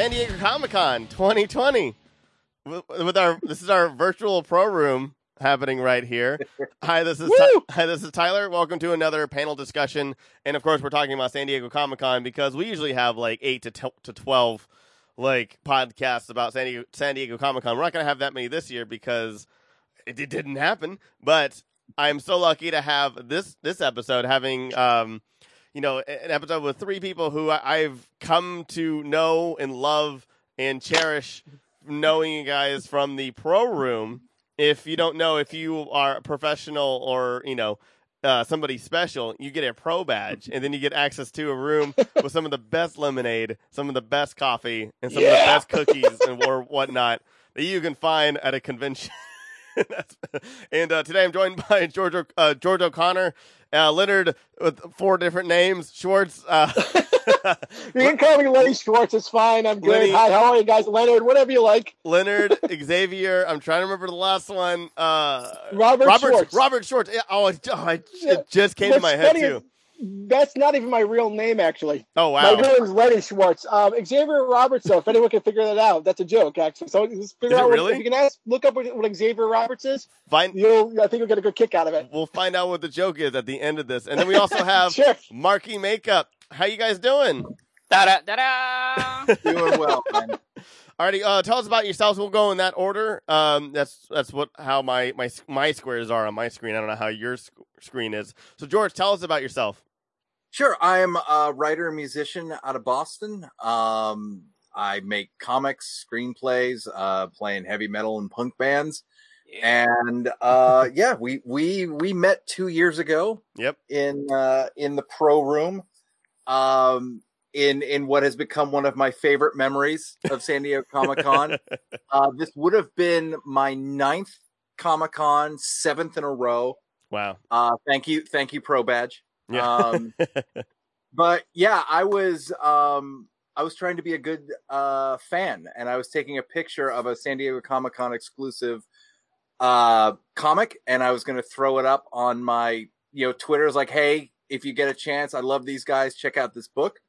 San Diego Comic Con 2020 with, with our this is our virtual pro room happening right here. Hi, this is Ty- hi, this is Tyler. Welcome to another panel discussion, and of course, we're talking about San Diego Comic Con because we usually have like eight to t- to twelve like podcasts about San Diego San Diego Comic Con. We're not going to have that many this year because it, it didn't happen, but I'm so lucky to have this this episode having um you know an episode with three people who I've come to know and love and cherish knowing you guys from the pro room. If you don't know, if you are a professional or you know uh, somebody special, you get a pro badge, and then you get access to a room with some of the best lemonade, some of the best coffee, and some of the best cookies and or whatnot that you can find at a convention. And uh, today I'm joined by George O- uh, George O'Connor, uh, Leonard with four different names, Schwartz. Uh, You can call me Lenny Schwartz. It's fine. I'm good. Lenny. Hi, how are you guys? Leonard, whatever you like. Leonard Xavier. I'm trying to remember the last one. Uh, Robert Robert Schwartz. Robert Schwartz. Yeah, Oh, it, oh, it Yeah. just came to my head too. is That's not even my real name, actually. Oh My wow. real name is Lenny Schwartz. Um, Xavier Roberts, though, if anyone can figure that out, that's a joke, actually. So just figure Is it out what, really? if you can ask, look up what, what Xavier Roberts is. Find. You'll, I think you'll get a good kick out of it. We'll find out what the joke is at the end of this, and then we also have Sure. Marky Makeup. How you guys doing? Da da da da. Doing well, man. Alrighty, uh, tell us about yourselves. We'll go in that order. Um, that's that's what how my my my squares are on my screen. I don't know how your sc- screen is. So George, tell us about yourself. Sure, I am a writer and musician out of Boston. Um, I make comics, screenplays, uh, playing heavy metal and punk bands, and uh, yeah, we we we met two years ago Yep. in uh, in the pro room, um, in in what has become one of my favorite memories of San Diego Comic Con. uh, this would have been my ninth Comic Con, seventh in a row. Wow. Uh, thank you, thank you, Pro Badge. Yeah. Um, but yeah, I was um I was trying to be a good uh fan and I was taking a picture of a San Diego Comic Con exclusive uh comic and I was going to throw it up on my you know Twitter is like, "Hey, if you get a chance, I love these guys, check out this book."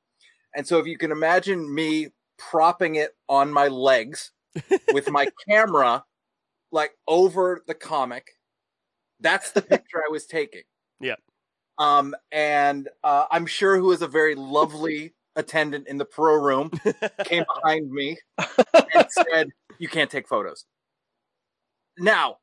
And so if you can imagine me propping it on my legs with my camera like over the comic, that's the picture I was taking. Yeah. Um, and uh, I'm sure who is a very lovely attendant in the pro room came behind me and said, "You can't take photos." Now,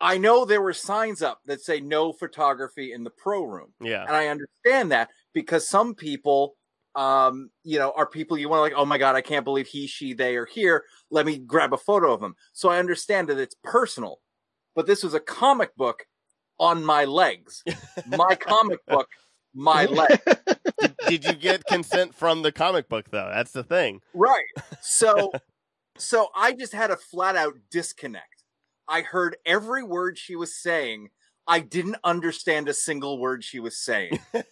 I know there were signs up that say no photography in the pro room, yeah. and I understand that because some people, um, you know, are people you want to like. Oh my god, I can't believe he, she, they are here. Let me grab a photo of them. So I understand that it's personal, but this was a comic book on my legs. My comic book, my leg. did, did you get consent from the comic book though? That's the thing. Right. So, so I just had a flat out disconnect. I heard every word she was saying. I didn't understand a single word she was saying. the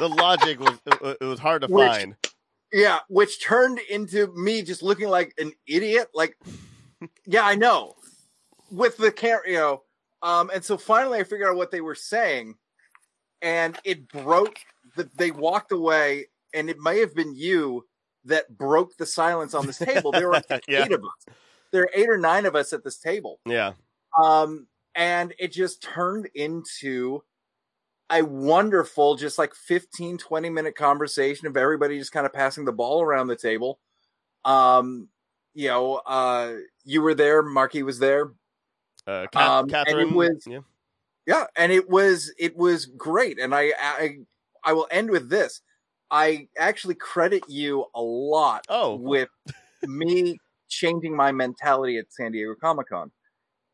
logic was it, was hard to Which- find. Yeah, which turned into me just looking like an idiot. Like, yeah, I know. With the camera, you know. Um, and so finally I figured out what they were saying, and it broke. The, they walked away, and it may have been you that broke the silence on this table. There were Yeah. eight of us. There are eight or nine of us at this table. Yeah. Um, and it just turned into a wonderful, just like 15, 20 minute conversation of everybody just kind of passing the ball around the table. Um, you know, uh, you were there, Marky was there. Uh, Ca- Um, and it Catherine. was- yeah. Yeah. And it was, it was great. And I, I, I will end with this. I actually credit you a lot Oh. with me changing my mentality at San Diego Comic Con.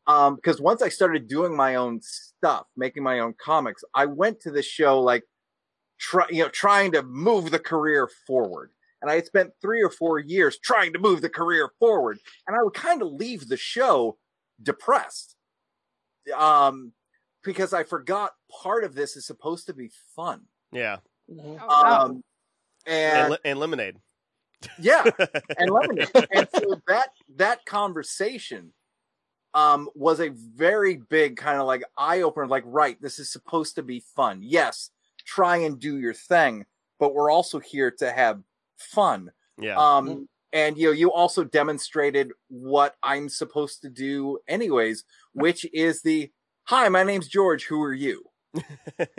Um, because once I started doing my own stuff, making my own comics, I went to the show like try, you know, trying to move the career forward. And I had spent three or four years trying to move the career forward. And I would kind of leave the show depressed. Um, because I forgot part of this is supposed to be fun. Yeah. Mhm. Oh, no. Um, and And, li- and lemonade. yeah, and lemonade. and so that that conversation um was a very big kind of like eye opener like right this is supposed to be fun yes try and do your thing but we're also here to have fun Yeah. Um, and you know, you also demonstrated what I'm supposed to do, anyways, which is the "Hi, my name's George. Who are you?"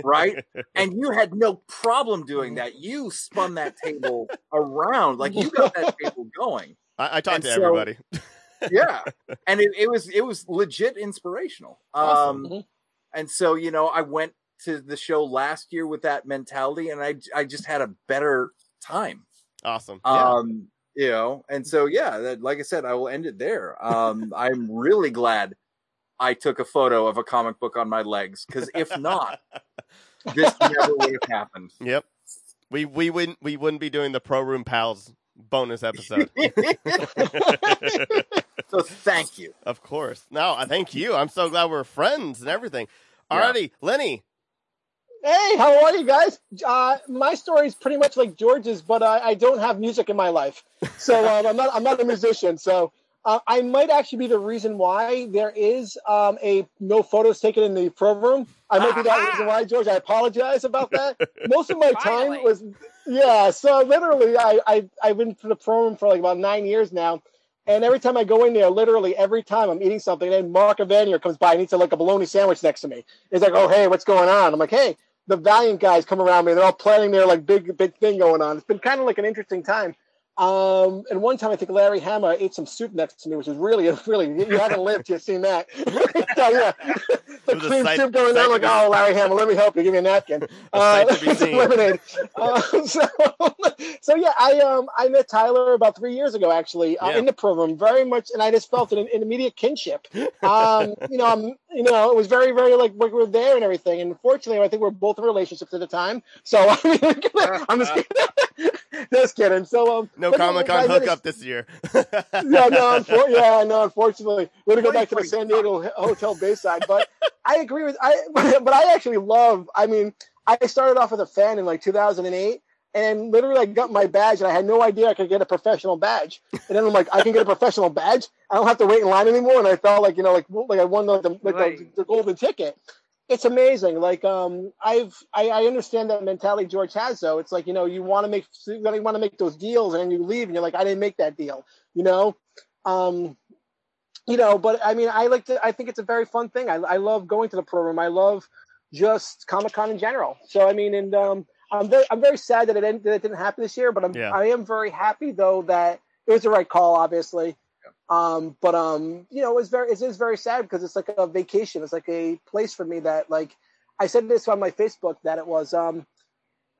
right? And you had no problem doing that. You spun that table around, like you got that table going. I, I talked And to so- everybody. Yeah, and it, it was it was legit inspirational. Awesome. Um, Mhm. and so you know, I went to the show last year with that mentality, and I I just had a better time. Awesome. Yeah. Um, you know, and so yeah, that, like I said, I will end it there. Um, I'm really glad I took a photo of a comic book on my legs because if not, this never would have happened. Yep. We we wouldn't we wouldn't be doing the Pro Room Pals bonus episode. so thank you. of course. No, I thank you. I'm so glad we're friends and everything. Yeah. Alrighty, Lenny. Hey, how are you guys? Uh, my story is pretty much like George's, but uh, I don't have music in my life, so um, I'm not. I'm not a musician. So uh, I might actually be the reason why there is um, a no photos taken in the pro room. I might be that reason why, George. I apologize about that. Most of my time was yeah. So literally, I I I've been to the pro room for like about nine years now. And every time I go in there, literally every time I'm eating something, and Mark Evanier comes by and eats like a bologna sandwich next to me. He's like, "Oh, hey, what's going on?" I'm like, "Hey." The Valiant guys come around me. They're all planning their like big, big thing going on. It's been kind of like an interesting time. Um, and one time I think Larry Hama ate some soup next to me, which is really, really. You haven't lived, you've seen that. so yeah, the It was a cream sight- soup going to Like, be- oh, Larry Hama, let me help you. Give me a napkin. A sight to be seen. lemonade. Uh, so, so yeah, I um I met Tyler about three years ago actually uh, Yeah. in the pro room, very much, and I just felt an, an immediate kinship. Um, you know, I'm, you know, it was very, very like we were there and everything. And fortunately, I think we are both in relationships at the time. So I mean, I'm just kidding. just kidding. So um, No Comic Con I met a- hookup this year. no, no, unfor- yeah, no. Unfortunately, we're gonna go back to the San Diego Hotel Bayside. But I agree with I, but I actually love. I mean, I started off as a fan in like 2008, and literally I got my badge, and I had no idea I could get a professional badge. And then I'm like, I can get a professional badge. I don't have to wait in line anymore. And I felt like you know, like like I won like the, like Right. the, the golden ticket. It's amazing. Like um, I've I, I understand that mentality George has though. It's like you know you want to make you want to make those deals and then you leave and you're like I didn't make that deal. You know, um, you know. But I mean, I like to. I think it's a very fun thing. I I love going to the pro room. I love just Comic Con in general. So I mean, and um, I'm very I'm very sad that it ended, that it didn't happen this year. But I'm Yeah. I am very happy though that it was the right call, obviously. Um, but um, you know, it's very it is very sad because it's like a vacation. It's like a place for me that like I said this on my Facebook that it was um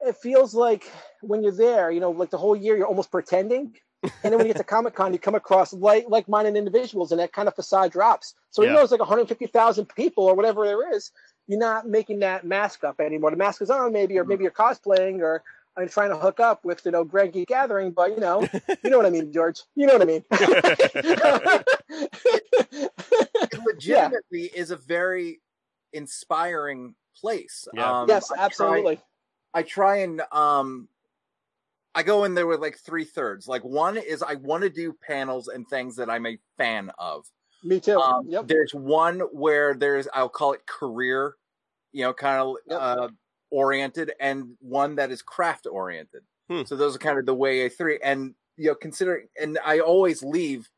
it feels like when you're there, you know, like the whole year you're almost pretending. And then when you get to Comic Con, you come across like like minded individuals and that kind of facade drops. So even Yeah. though it's like 150,000 people or whatever there is, you're not making that mask up anymore. The mask is on maybe, or maybe you're cosplaying or I'm trying to hook up with, you know, Grand Geek Gathering, but you know, you know what I mean, George. You know what I mean. It legitimately is a very inspiring place. Yeah. Um, yes, I try- absolutely. I try and um I go in there with like three thirds. Like one is I want to do panels and things that I'm a fan of. Me too. Um, yep. There's one where there's I'll call it career, you know, kind of Yep. uh, oriented, and one that is craft oriented. Hmm. So those are kind of the way I three. And you know, considering, and I always leave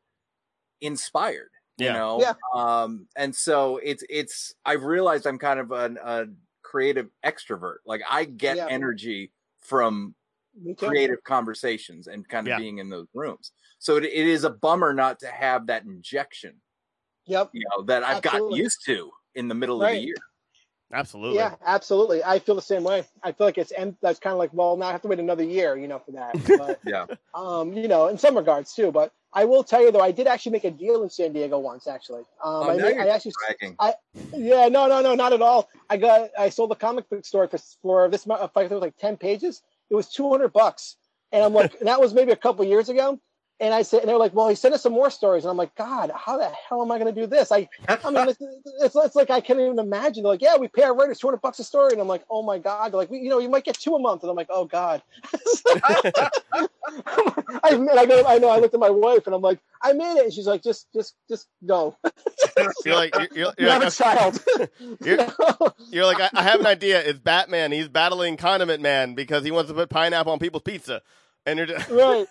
inspired. You Yeah. know, Yeah. um, and so it's it's I've realized I'm kind of an, a creative extrovert. Like I get Yeah. energy from creative conversations and kind of Yeah. being in those rooms. So it, it is a bummer not to have that injection, Yep. you know, that I've gotten Absolutely. used to in the middle of the year. Absolutely. Yeah, absolutely. I feel the same way. I feel like it's and that's kind of like, well, now I have to wait another year, you know, for that. But Yeah. um, you know, in some regards too. But I will tell you though, I did actually make a deal in San Diego once. Actually, um, Oh, I, now made, I actually, bragging. yeah, no, no, no, not at all. I got, I sold a comic book store for for this month. I think it was like ten pages. It was two hundred bucks, and I'm like, and that was maybe a couple years ago. And I said, and they're like, well, he sent us some more stories, and I'm like, God, how the hell am I going to do this? I I mean, it's, it's, it's like I can't even imagine. They're like, yeah, we pay our writers two hundred bucks a story, and I'm like, oh my god. They're like, we, you know, you might get two a month, and I'm like, oh god. I, I go, I know. I looked at my wife, and I'm like, I made it, and she's like, just, just, just go. You're like you're, you're, You you're like, a child. You're- you're like I, I have an idea. It's Batman. He's battling Condiment Man because he wants to put pineapple on people's pizza. and you're just right.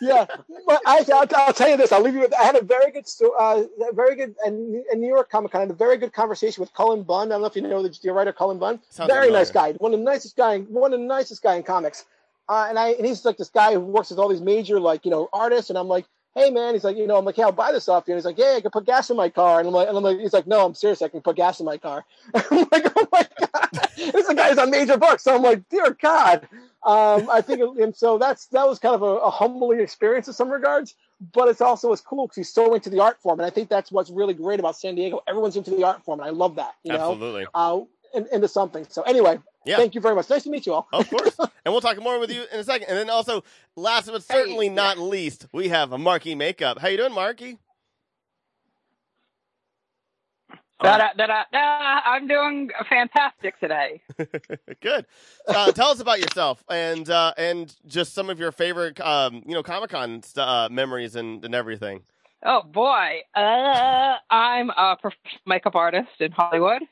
Yeah, but I, I'll, I'll tell you this. I'll leave you with. I had a very good, uh, very good, and New York Comic Con, I had a very good conversation with Cullen Bunn. I don't know if you know the, the writer Cullen Bunn. Sounds very nice guy. One of the nicest guy. One of the nicest guy in comics. Uh, and I and he's like this guy who works with all these major like you know artists. And I'm like, hey man, he's like, you know, I'm like, yeah, I'll buy this off you. And he's like, yeah, I can put gas in my car. And I'm like, and I'm like, he's like, no, I'm serious. I can put gas in my car. I'm like, oh my god, this a guy's on major books. So I'm like, dear God. Um, I think, and so that's that was kind of a, a humbling experience in some regards, but it's also it's cool because he's so into the art form, and I think that's what's really great about San Diego. Everyone's into the art form, and I love that. You know, absolutely. uh, in, into something. So anyway, Yeah. thank you very much. Nice to meet you all. Of course. and we'll talk more with you in a second. And then also, last but certainly Hey, not least, we have a Marky Makeup. How you doing, Marky? Da, da, da, da, da. I'm doing fantastic today. Good. Uh, tell us about yourself and uh, and just some of your favorite, um, you know, Comic Con uh, memories and, and everything. Oh boy, uh, I'm a makeup artist in Hollywood.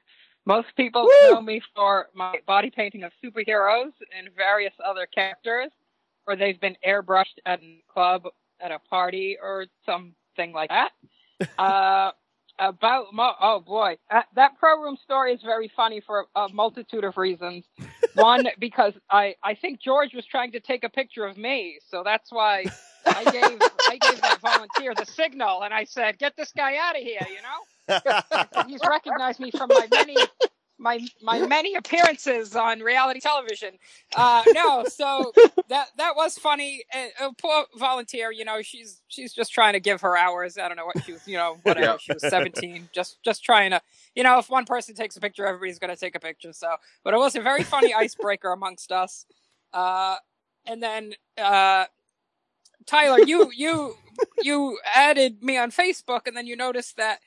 Most people Woo! know me for my body painting of superheroes and various other characters, or they've been airbrushed at a club, at a party, or something like that. about mo- oh boy, uh, that pro room story is very funny for a multitude of reasons. One, because I I think George was trying to take a picture of me, so that's why I gave I gave that volunteer the signal, and I said, "Get this guy out of here," you know. He's recognized me from my many my my many appearances on reality television. Uh, no, so that that was funny. Uh, poor volunteer, you know, she's she's just trying to give her hours. I don't know what she was, you know, whatever. Yeah. She was seventeen, just just trying to, you know, if one person takes a picture, everybody's going to take a picture. So, but it was a very funny icebreaker amongst us. Uh, and then uh, Tyler, you you you added me on Facebook, and then you noticed that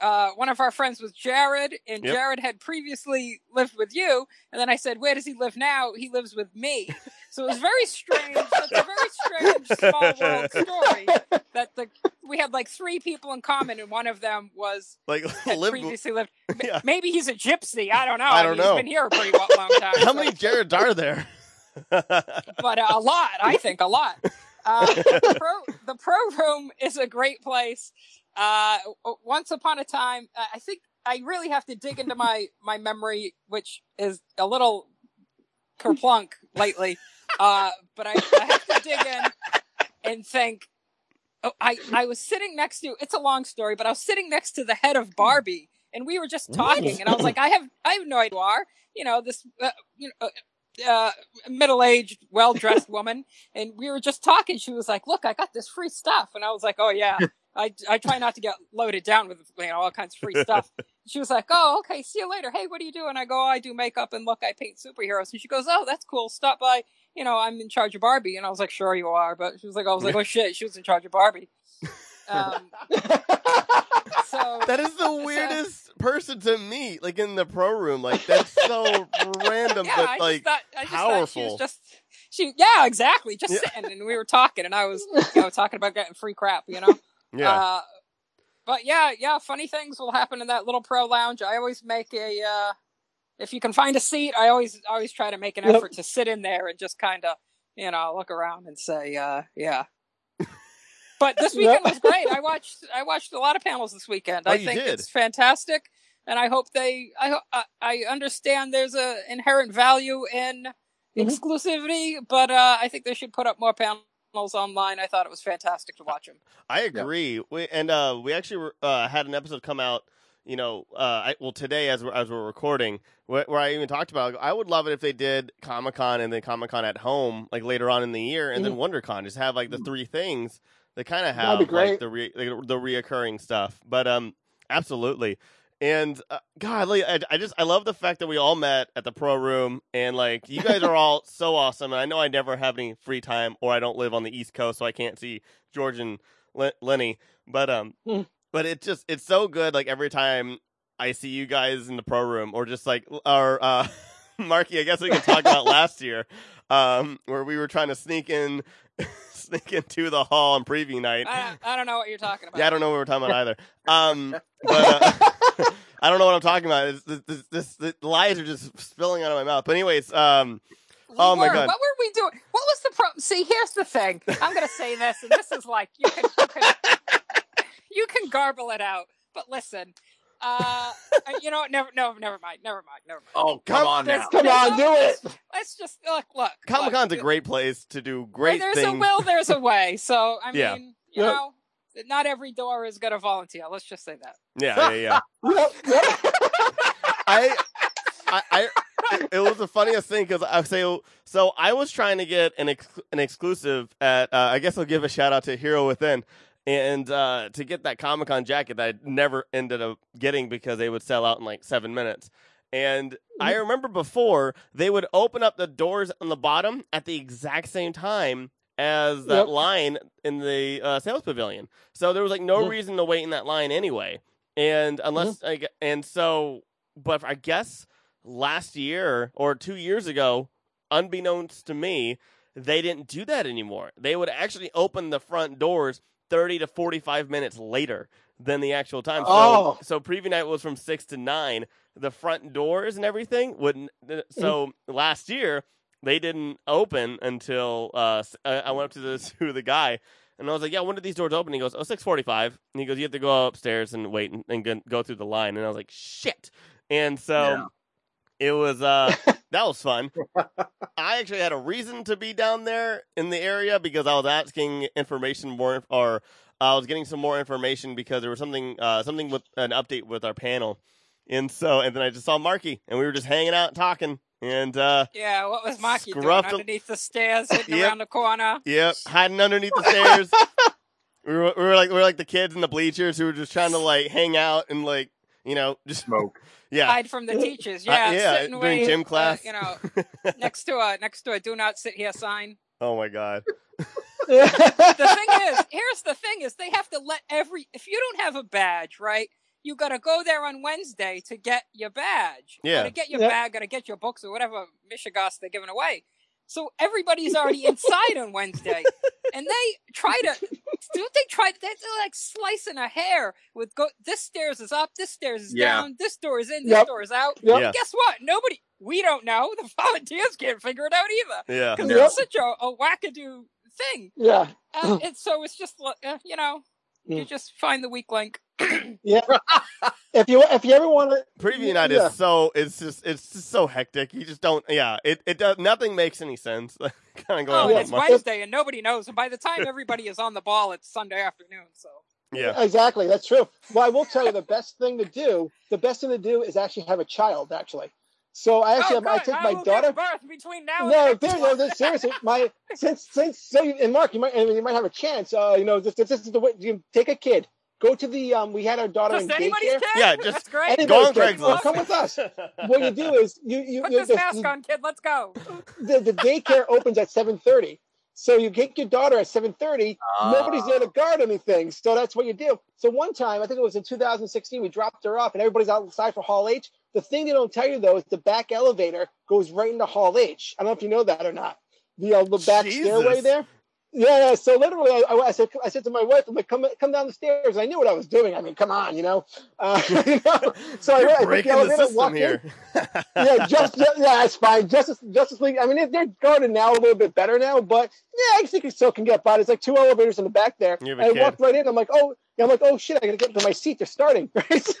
uh, one of our friends was Jared, and Yep. Jared had previously lived with you. And then I said, "Where does he live now?" He lives with me. So it was very strange. It's a very strange small world story that the we had like three people in common, and one of them was like, live, previously lived. Yeah. Maybe he's a gypsy. I don't know. I don't mean, know. He's been here a pretty long time. how so- many Jareds are there? but uh, a lot. I think a lot. Uh, the pro the pro room is a great place. Uh, once upon a time, uh, I think I really have to dig into my my memory, which is a little kerplunk lately. Uh, but I, I have to dig in and think. Oh, I I was sitting next to. It's a long story, but I was sitting next to the head of Barbie, and we were just talking, and I was like, I have I have no idea who you are. You know this. Uh, you know. Uh, uh, middle-aged, well-dressed woman, and we were just talking. She was like, "Look, I got this free stuff," and I was like, "Oh yeah." I, I try not to get loaded down with you know all kinds of free stuff. She was like, "Oh, okay, see you later. Hey, what do you do?" And I go, oh, "I do makeup and look, I paint superheroes." And she goes, "Oh, that's cool. Stop by. You know, I'm in charge of Barbie." And I was like, "Sure you are," but she was like, "I was like, oh shit, she was in charge of Barbie." Um, so That is the weirdest person to meet, like in the pro room. Like that's so random, yeah, but I like thought, I just thought she was powerful. just she. Yeah, exactly. Just Yeah. sitting, and we were talking, and I was you know talking about getting free crap, you know. Yeah. Uh, but yeah, yeah, funny things will happen in that little pro lounge. I always make a uh, if you can find a seat, I always always try to make an Yep. effort to sit in there and just kind of you know look around and say uh, yeah. But this weekend was great. I watched I watched a lot of panels this weekend. Oh, I think did? it's fantastic, and I hope they. I I, I understand there's a inherent value in Mhm. exclusivity, but uh, I think they should put up more panels online. I thought it was fantastic to watch them. I agree. We, and uh, we actually uh, had an episode come out. You know, uh, I, well today as we're, as we're recording, where, where I even talked about. I would love it if they did Comic Con and then Comic Con at home, like later on in the year, and then WonderCon. Just have like the three things. They kind of have Mm-hmm. That'd be like the re, like, the reoccurring stuff. But um, absolutely. And uh, God, like, I, I just I love the fact that we all met at the pro room, and like you guys are all so awesome. And I know I never have any free time, or I don't live on the East Coast, so I can't see George and Len- Lenny. But um, Hmm. but it's just it's so good. Like every time I see you guys in the pro room, or just like our uh, Marky, I guess we can talk about last year, um, where we were trying to sneak in, sneak into the hall on preview night. I, I don't know what you're talking about. Yeah, I don't know what we're talking about either. Um, but uh, I don't know what I'm talking about. It's, this, this, this, the lies are just spilling out of my mouth. But anyways, um, We Oh my. God. What were we doing? What was the problem? See, here's the thing. I'm going to say this, and this is like you can you can, you can garble it out. But listen, uh, you know what? Never, no, never mind. Never mind. Never mind. Oh, Come- come on There's- now. Come there's on, do it. Let's just look. Look. Comic Con's a great place to do great there's things. a will, there's a way. So I Yeah. mean, you Yeah. know, not every door is going to volunteer. Let's just say that. Yeah, yeah, yeah. Yep, yep. I, I, I, it was the funniest thing because I say so. I was trying to get an ex, an exclusive at. Uh, I guess I'll give a shout out to Hero Within, and uh, to get that Comic Con jacket that I never ended up getting because they would sell out in like seven minutes. And I remember before they would open up the doors on the bottom at the exact same time as that Yep. line in the uh, sales pavilion. So there was like no reason to wait in that line anyway. And unless I get, and so, but I guess last year or two years ago, unbeknownst to me, they didn't do that anymore. They would actually open the front doors 30 to 45 minutes later than the actual time. So, Oh. so preview night was from 6 to 9. The front doors and everything wouldn't. So last year, they didn't open until uh, I went up to the, to the guy and I was like, "Yeah, when did these doors open?" He goes, "Oh, 6.45. And he goes, "You have to go upstairs and wait and, and go- go through the line." And I was like, "Shit!" And so Yeah. it was uh that was fun. I actually had a reason to be down there in the area because I was asking information more or I was getting some more information because there was something uh something with an update with our panel. And so and then I just saw Marky and we were just hanging out talking and uh Yeah, what was Marky doing Scruffed a- underneath the stairs, hidden Yep. around the corner? Yep, hiding underneath the stairs. we were we were like we were like the kids in the bleachers who were just trying to like hang out and like you know just Smoke. yeah Hide from the teachers. Uh, Yeah, yeah, sit and during wait, gym uh, class. you know, next to a next to a "Do not sit here" sign. oh my god The thing is, here's the thing: is they have to let every if you don't have a badge, right? You got to go there on Wednesday to get your badge. Yeah. To get your Yeah. bag. Got to get your books or whatever Michigas they're giving away. So everybody's already inside on Wednesday, and they try to. Don't they try? They're like slicing a hair with go. This stairs is up. This stairs is Yeah. down. This door is in. This Yep. door is out. Yep. Yeah. Guess what? Nobody. We don't know. The volunteers can't figure it out either yeah because Yep. it's such a, a wackadoo thing. yeah, Uh, it's so it's just uh, you know, you Mm. just find the weak link. yeah. if you if you ever want to, preview night Yeah. is so it's just it's just so hectic. You just don't yeah. It it does nothing makes any sense. kind of going Oh, on and it's with Wednesday and nobody knows. And by the time everybody is on the ball, it's Sunday afternoon. So yeah. exactly, that's true. Well, I will tell you the best thing to do. The best thing to do is actually have a child. Actually, so I actually oh, have, I good. take I my will daughter. birth between now and No, there, no, this, seriously, my since since so you, and Mark, you might and you might have a chance. Uh, you know, this, this, this is the way you take a kid, go to the um. We had our daughter Just in anybody's daycare. kid. Yeah, just that's great. Anybody's Go on. Craigslist. Come with us. What you do is you you, Put you this the, mask on, kid. Let's go. the, the daycare opens at seven thirty. So you get your daughter at seven thirty. Ah. Nobody's there to guard anything. So that's what you do. So one time, I think it was in 2016, we dropped her off, and everybody's outside for Hall H. The thing they don't tell you though is the back elevator goes right into Hall H. I don't know if you know that or not. The uh, the back Jesus. stairway there. Yeah, yeah. So literally, I, I, said, I said to my wife, I'm like, come, come down the stairs. I knew what I was doing. I mean, come on, you know. Uh, you know? So I, I breaking the system here. yeah, just, yeah, that's fine. Justice Justice League. I mean, they're, guarded now a little bit better now, but yeah, I think it still can get by. There's like two elevators in the back there. You have I kid. walked right in. I'm like, oh, yeah, I'm like, oh shit, I gotta get to my seat. They're starting. Right. So,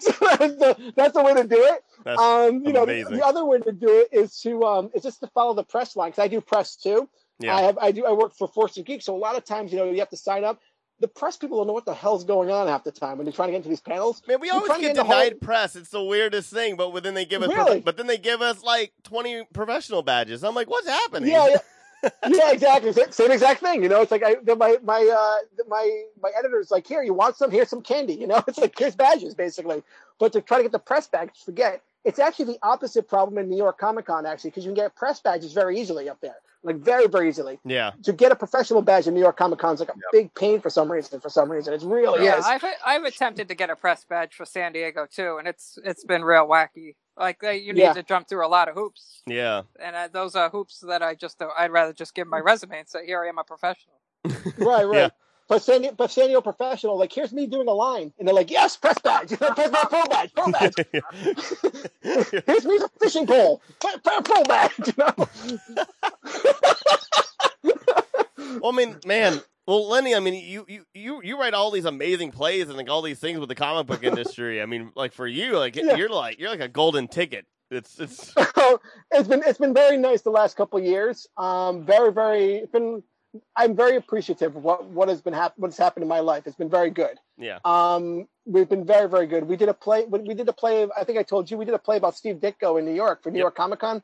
so that's the that's the way to do it. That's Um, you know, the, the other way to do it is to um, is just to follow the press line because I do press too. I yeah. have I do I work for Forces of Geek, so a lot of times you know you have to sign up. The press people don't know what the hell's going on half the time when they're trying to get into these panels. Man, we You're always trying to get get in denied whole- press. It's the weirdest thing. But then they give us, Really? but then they give us like twenty professional badges. I'm like, what's happening? Yeah, yeah, yeah, exactly. Same exact thing. You know, it's like I, my my uh, my my editor's like, here, you want some? Here's some candy. You know, it's like here's badges basically. But to try to get the press badge, forget. It's actually the opposite problem in New York Comic Con actually, because you can get press badges very easily up there, like very very easily. yeah. To get a professional badge in New York Comic Con is like a Yep. big pain for some reason. For some reason, it's really yeah, is. I've I've attempted to get a press badge for San Diego too, and it's it's been real wacky. Like you need Yeah. to jump through a lot of hoops, Yeah. and uh, those are hoops that I just I'd rather just give my resume and say, here I am a professional. right, right. Yeah. but San, but San Diego Professional, like, here's me doing a line, and they're like, yes, press badge, you know, press badge, pro badge, pro badge. here's me with a fishing pole, pro, pro, pro badge, you know. well, I mean, man. Well, Lenny, I mean, you, you you you write all these amazing plays and like all these things with the comic book industry. I mean, like for you, like Yeah. you're like you're like a golden ticket. It's it's it's been it's been very nice the last couple years. Um, very very it's been. I'm very appreciative of what what has been hap- what's happened in my life. It's been very good. yeah Um, we've been very very good. We did a play. We we did a play. I think I told you we did a play about Steve Ditko in New York for New Yep. York Comic Con.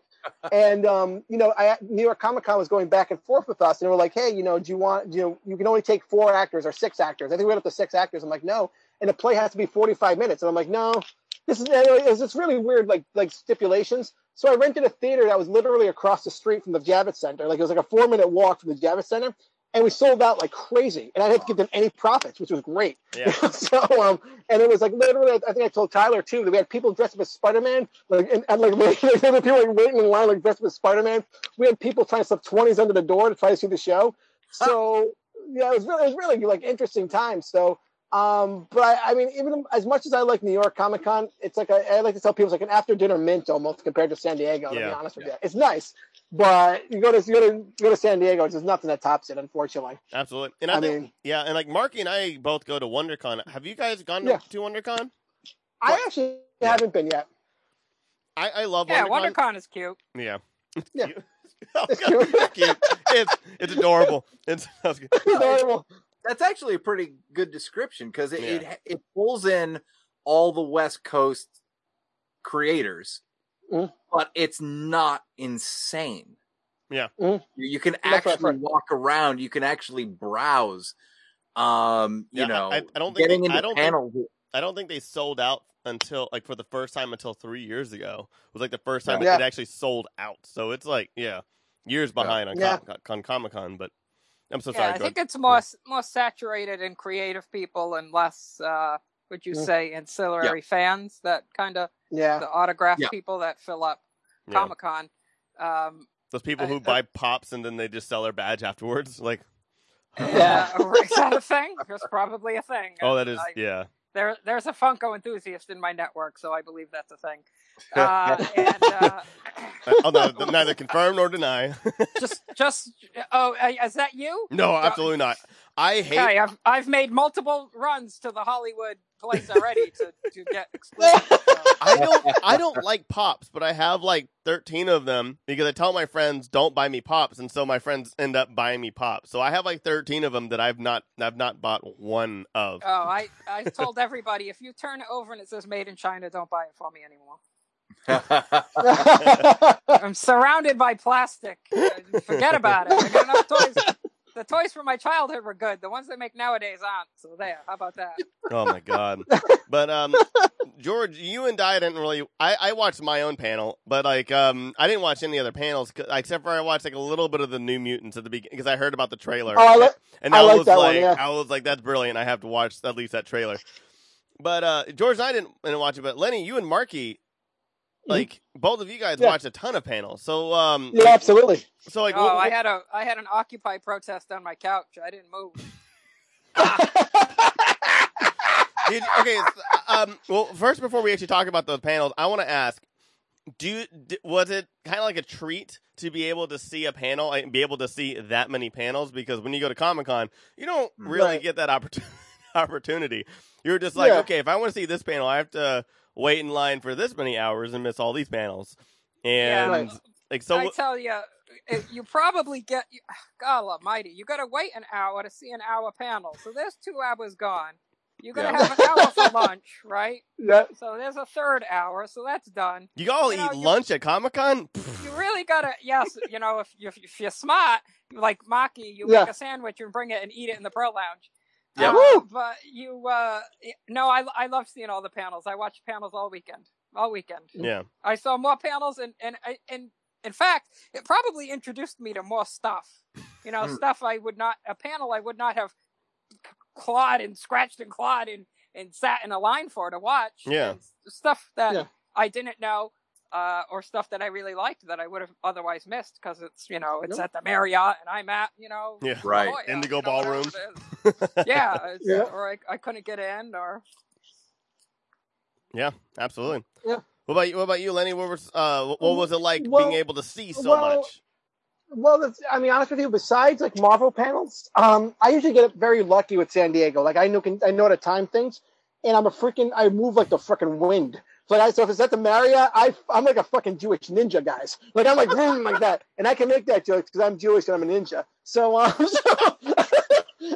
And um, you know, I, New York Comic Con was going back and forth with us, and were like, "Hey, you know, do you want? You know, you can only take four actors or six actors. I think we went up to six actors." I'm like, "No," and the play has to be 45 minutes, and I'm like, "No." This is it's just really weird, like like stipulations. So I rented a theater that was literally across the street from the Javits Center. Like it was like a four minute walk from the Javits Center, and we sold out like crazy. And I didn't to give them any profits, which was great. yeah so um, and it was like literally, I think I told Tyler too that we had people dressed up as Spider Man, like and, and like waiting, were people like waiting in line like dressed up as Spider Man. We had people trying to slip twenties under the door to try to see the show. So yeah, it was really, it was really like interesting times. So. Um, but I, I mean, even as much as I like New York Comic Con, it's like I, I like to tell people it's like an after dinner mint almost compared to San Diego. To be honest with you, it's nice, but you go to you go to you go to San Diego, there's nothing that tops it, unfortunately. absolutely. And I, I think mean- yeah, and like Marky and I both go to WonderCon. Have you guys gone to, Yeah. to WonderCon? I What? actually Yeah. haven't been yet. I I love Yeah, WonderCon. WonderCon is cute. Yeah. Yeah. oh, It's God, cute. it's cute. It's it's adorable. It's that's adorable. That's actually a pretty good description because it, Yeah. it it pulls in all the West Coast creators, Mhm. but it's not insane. Yeah. Mhm. You, you can That's actually right. walk around. You can actually browse. Um, you Yeah, I- know, I- I don't think getting they- into I don't think- I don't think they sold out until like for the first time until three years ago. It was like the first time Yeah. it actually sold out. So it's like yeah, years behind on, Yeah. Com- on Comic Con. But I'm so yeah, sorry. I think ahead. it's more more saturated in creative people and less, uh, would you Yeah. say, ancillary fans that kind of Yeah. the autograph Yeah. people that fill up Comic Con. Um, Those people I- who uh, buy pops and then they just sell their badge afterwards. Like Yeah. uh, is that a thing? That's probably a thing. oh, that is I- yeah. there there's a Funko enthusiast in my network, so I believe that's a thing. Uh, and uh, oh, neither confirm nor deny. just just oh, uh, is that you? no, absolutely not. I hate. Okay, I've I've made multiple runs to the Hollywood place already to, to get exclusive. so- I don't I don't like pops, but I have like 13 of them because I tell my friends don't buy me pops and so my friends end up buying me pops. So I have like 13 of them that I've not I've not bought one of. Oh, I, I told everybody if you turn it over and it says made in China, don't buy it for me anymore. I'm surrounded by plastic. Forget about it. I got enough toys. The toys from my childhood were good. The ones they make nowadays aren't. So there. How about that? Oh my god. But um George, you and I didn't really I I watched my own panel, but like um I didn't watch any other panels except for I watched like a little bit of the New Mutants at the beginning because I heard about the trailer. Oh, I like- and I I, like was that one, yeah. I was like that's brilliant. I have to watch at least that trailer. But uh George and I didn't, didn't watch it, but Lenny, you and Marky like both of you guys Mm-hmm. Yeah. watched a ton of panels. So um yeah, absolutely. so like oh, what- I had a I had an Occupy protest on my couch. I didn't move. Did, okay, s- um, well, first before we actually talk about those panels, I want to ask: Do d- was it kind of like a treat to be able to see a panel and be able to see that many panels? Because when you go to Comic Con, you don't really Right. get that opportunity. opportunity. You're just like, Yeah. okay, if I want to see this panel, I have to wait in line for this many hours and miss all these panels. And Right. like, so I tell you, you probably get. God Almighty, you got to wait an hour to see an hour panel. So there's two hours gone. You got to Yeah. have an hour for lunch, right? yeah. So there's a third hour. So that's done. you all you know, eat you- lunch at Comic Con? You really gotta, yes, you know, if, if, if you're smart, like Marky, you Yeah. make a sandwich and bring it and eat it in the pro lounge. Yeah. Woo! but you, uh, no, I, I love seeing all the panels. I watch panels all weekend, all weekend. Yeah, I saw more panels, and and and in fact, it probably introduced me to more stuff. You know, Hmm. stuff I would not a panel I would not have clawed and scratched and clawed and and sat in a line for to watch. Yeah. Stuff that Yeah. I didn't know. Uh, or stuff that I really liked that I would have otherwise missed because it's you know it's Yep. at the Marriott and I'm at you know yeah. Right. La Indigo you know, Ballroom. yeah, Yeah. or I, I couldn't get in, or Yeah, absolutely. Yeah. What about you? What about you, Lenny? What was uh, what was it like Well- being able to see so well, much? Well, that's, I mean, honest with you, besides like Marvel panels, um, I usually get very lucky with San Diego. Like I know, can, I know how to time things, and I'm a freaking, I move like the freaking wind. So, like, I, so if it's at the Marriott, I, I'm like a fucking Jewish ninja, guys. Like I'm like vroom, like that, and I can make that joke because I'm Jewish and I'm a ninja. So, um, so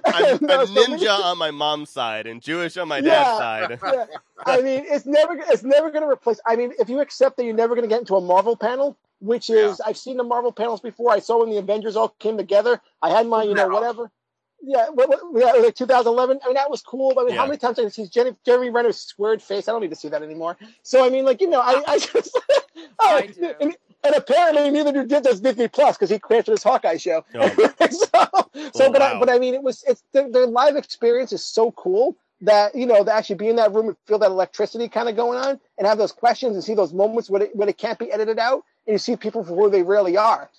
I'm No, a so we- ninja on my mom's side and Jewish on my Yeah. dad's side. yeah. I mean, it's never it's never going to replace. I mean, if you accept that you're never going to get into a Marvel panel, which is I've seen the Marvel panels before. I saw when the Avengers all came together. I had my you know whatever. Yeah, what, what, yeah, like 2011. I mean, that was cool. I mean, how many times I see Jenny, Jeremy Renner's squared face? I don't need to see that anymore. So I mean, like you know, I, I just, oh, I do. And, and apparently neither do does Disney Plus because he canceled his Hawkeye show. Oh. so, so Oh, but wow. I, but I mean, it was it's the, the live experience is so cool that you know to actually be in that room and feel that electricity kind of going on and have those questions and see those moments when it when it can't be edited out and you see people for who they really are.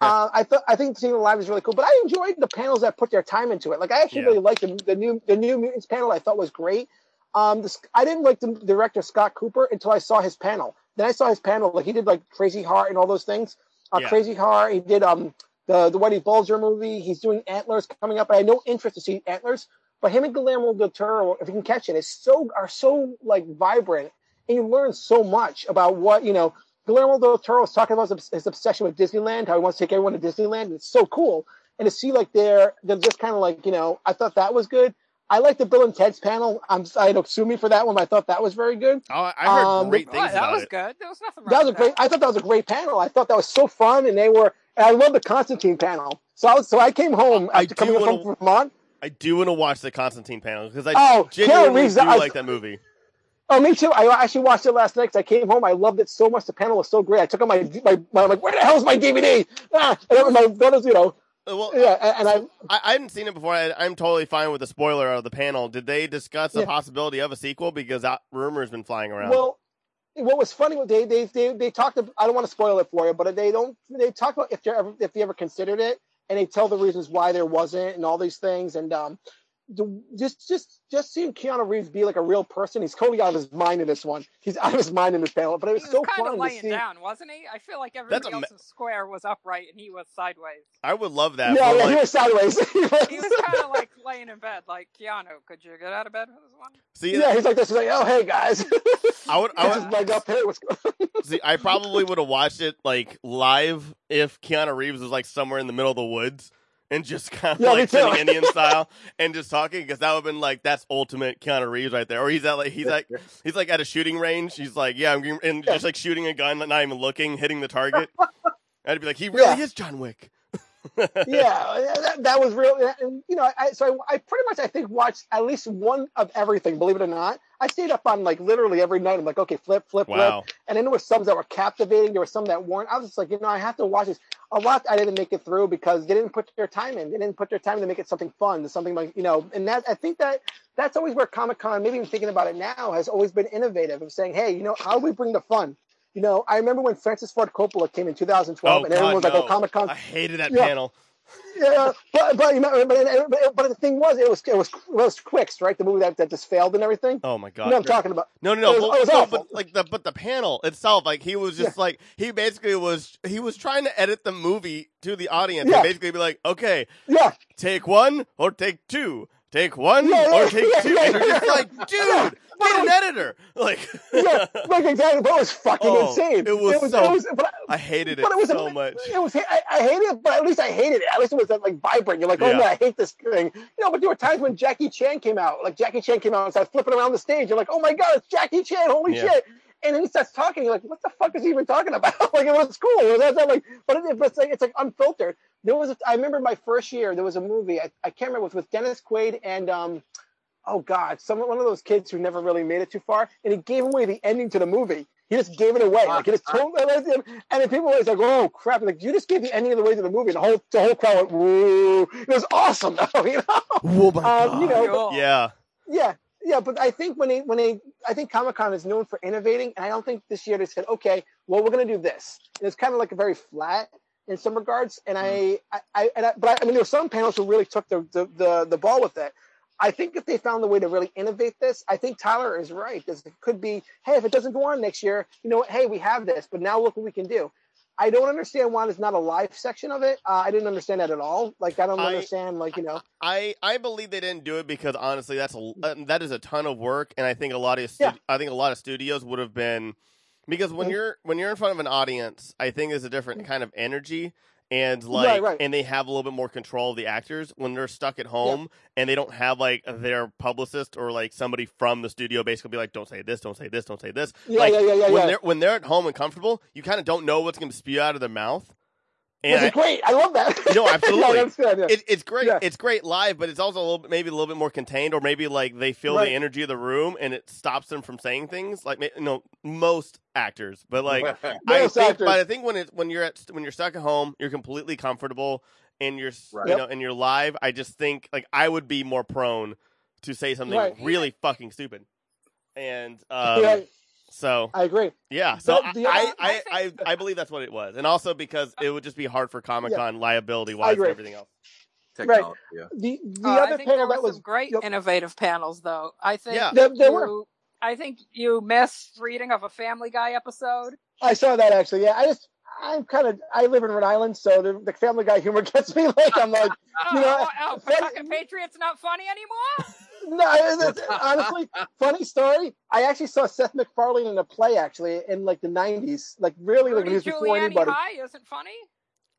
Uh, I thought I think seeing it live is really cool, but I enjoyed the panels that put their time into it. Like I actually Yeah. really liked the, the new the new mutants panel. I thought was great. Um, this, I didn't like the director Scott Cooper until I saw his panel. Then I saw his panel, like he did like Crazy Heart and all those things. Uh, Yeah. Crazy Heart. He did um the the Whitey Bulger movie. He's doing Antlers coming up. I had no interest to see Antlers, but him and Guillermo del Toro, if you can catch it, is so are so like vibrant, and you learn so much about what you know. Guillermo del Toro was talking about his, his obsession with Disneyland, how he wants to take everyone to Disneyland. And it's so cool, and to see like they're they're just kind of like you know. I thought that was good. I like the Bill and Ted's panel. I'm I don't sue me for that one. But I thought that was very good. Oh, I heard Um, great What? things that about was it. good. There was nothing wrong That was a with great. I thought that was a great panel. I thought that was so fun, and they were. And I love the Constantine panel. So I was, so I came home I after do coming home wanna- from Vermont. I do want to watch the Constantine panel because I Oh, genuinely Reeves, do I- like that movie. Oh, me too. I actually watched it last night because I came home. I loved it so much. The panel was so great. I took out my my, my I'm like, where the hell is my DVD? Ah, and my brothers, you know, Uh, Well, yeah, and, I I, I hadn't seen it before. I, I'm totally fine with the spoiler of the panel. Did they discuss the Yeah. possibility of a sequel? Because that rumor's been flying around. well, what was funny was they they they they talked. ab- I don't want to spoil it for you, but they don't. They talk about if they ever if they ever considered it, and they tell the reasons why there wasn't, and all these things, and um, the, just just just seeing Keanu Reeves be like a real person. He's totally out of his mind in this one. He's out of his mind in this panel, but it was, He so was kind fun of to laying see. down, wasn't he? I feel like everybody a else ma- in Square was upright and he was sideways. I would love that. Yeah, yeah, like, he was sideways. He was kind of like laying in bed, like Keanu. Could you get out of bed for this one? see, yeah, he's like this. He's like, oh hey guys. I would, I This would is my up here. What's going see. I probably would have watched it like live if Keanu Reeves was like somewhere in the middle of the woods and just kind of Yeah, like sitting. Indian style and just talking because that would have been like that's ultimate Keanu Reeves right there. Or he's at like he's like he's like at a shooting range. He's like, yeah, I'm and just like shooting a gun, not even looking, hitting the target. I'd be like, he really Yeah. is John Wick. yeah, that, that was real. And, you know, I, so I, I pretty much, I think, watched at least one of everything. Believe it or not, I stayed up on like literally every night. I'm like, okay, flip, flip, Wow. flip. And then there were some that were captivating. There were some that weren't. I was just like, you know, I have to watch this. A lot I didn't make it through because they didn't put their time in. They didn't put their time to make it something fun, something like you know. And that I think that that's always where Comic Con, maybe even thinking about it now, has always been innovative of saying, hey, you know, how do we bring the fun? You know, I remember when Francis Ford Coppola came in 2012, Oh, and everyone God, was like, no. "Oh, Comic Con." I hated that Yeah. panel. yeah, but but, you know, but but the thing was, it was it was it was Twixt, right? The movie that, that just failed and everything. Oh my god. you know I'm talking about? No, no, no. It was- but, it was no, but like the but the panel itself, like he was just like he basically was he was trying to edit the movie to the audience Yeah. and basically be like, okay, Yeah, take one or take two, take one Yeah, or take yeah, two, yeah, and you're just yeah, like, yeah. dude, get an editor. Like, yeah, like exactly. But it was fucking Oh, insane. it was it was, so- it was but, I hated it, but it was so much. It was I, I hated it, but at least I hated it. At least it was like vibrant. You're like, oh Yeah. man, I hate this thing. You know, but there were times when Jackie Chan came out. Like Jackie Chan came out and started flipping around the stage. You're like, oh my god, it's Jackie Chan! Holy Yeah. shit! And then he starts talking. You're like, what the fuck is he even talking about? like it was cool. It was like, but, it, but it's like it's like unfiltered. There was a, I remember my first year. There was a movie. I, I can't remember. It was with Dennis Quaid and um, oh god, some one of those kids who never really made it too far, and he gave away the ending to the movie. He just gave it away. Like he just told and then people were always like, "Oh crap!" Like you just gave the ending of the way to the movie, and the whole the whole crowd went, "Woo!" It was awesome, though. You know? oh my Um, you know, Cool. Yeah, Yeah, yeah, but I think when they when they I think Comic Con is known for innovating, and I don't think this year they said, okay, well we're gonna do this. And it's kind of like a very flat. in some regards. And I, I, I, and I but I, I mean, there were some panels who really took the, the, the, the ball with it. I think if they found the way to really innovate this, I think Tyler is right. This it could be, hey, if it doesn't go on next year, you know what? Hey, we have this, but now look what we can do. I don't understand why there's not a live section of it. Uh, I didn't understand that at all. Like, I don't I- understand, like, you know, I I believe they didn't do it because honestly, that's a uh, that is a ton of work, and I think a lot of stu- Yeah. I think a lot of studios would have been because when Mhm. you're when you're in front of an audience, I think there's a different kind of energy. And like, Right, right. and they have a little bit more control of the actors when they're stuck at home, and they don't have like their publicist or like somebody from the studio basically be like, "Don't say this, don't say this, don't say this." yeah, like, yeah, yeah, yeah, when yeah. they're when they're at home and comfortable, you kind of don't know what's going to spew out of their mouth. Which And is great. I love that. No, absolutely. yeah, understand, yeah. it, it's great. Yeah. It's great live, but it's also a little bit, maybe a little bit more contained, or maybe like they feel Right. the energy of the room and it stops them from saying things. Like you know, most actors, but like I think, actors. but I think when it's when you're at when you're stuck at home, you're completely comfortable and you're Right. you know and you're live. I just think like I would be more prone to say something Right. really fucking stupid, and um, so I agree. yeah, so But the I, other- I, I, I believe that's what it was, and also because it would just be hard for Comic Con liability wise and everything else. Technology. Yeah. The the Uh, I other think there panel that was great yep. innovative panels, though. I think Yeah. There- there you, were. I think you missed reading of a Family Guy episode. I saw that actually. Yeah, I just I'm kind of I live in Rhode Island, so the, the Family Guy humor gets me. Like I'm like, Oh, You know, oh, oh, that- fucking Patriots not funny anymore. no. honestly, funny story. I actually saw Seth MacFarlane in a play actually in like the '90s. Like really, like Rudy was before Giuliani anybody. High isn't funny.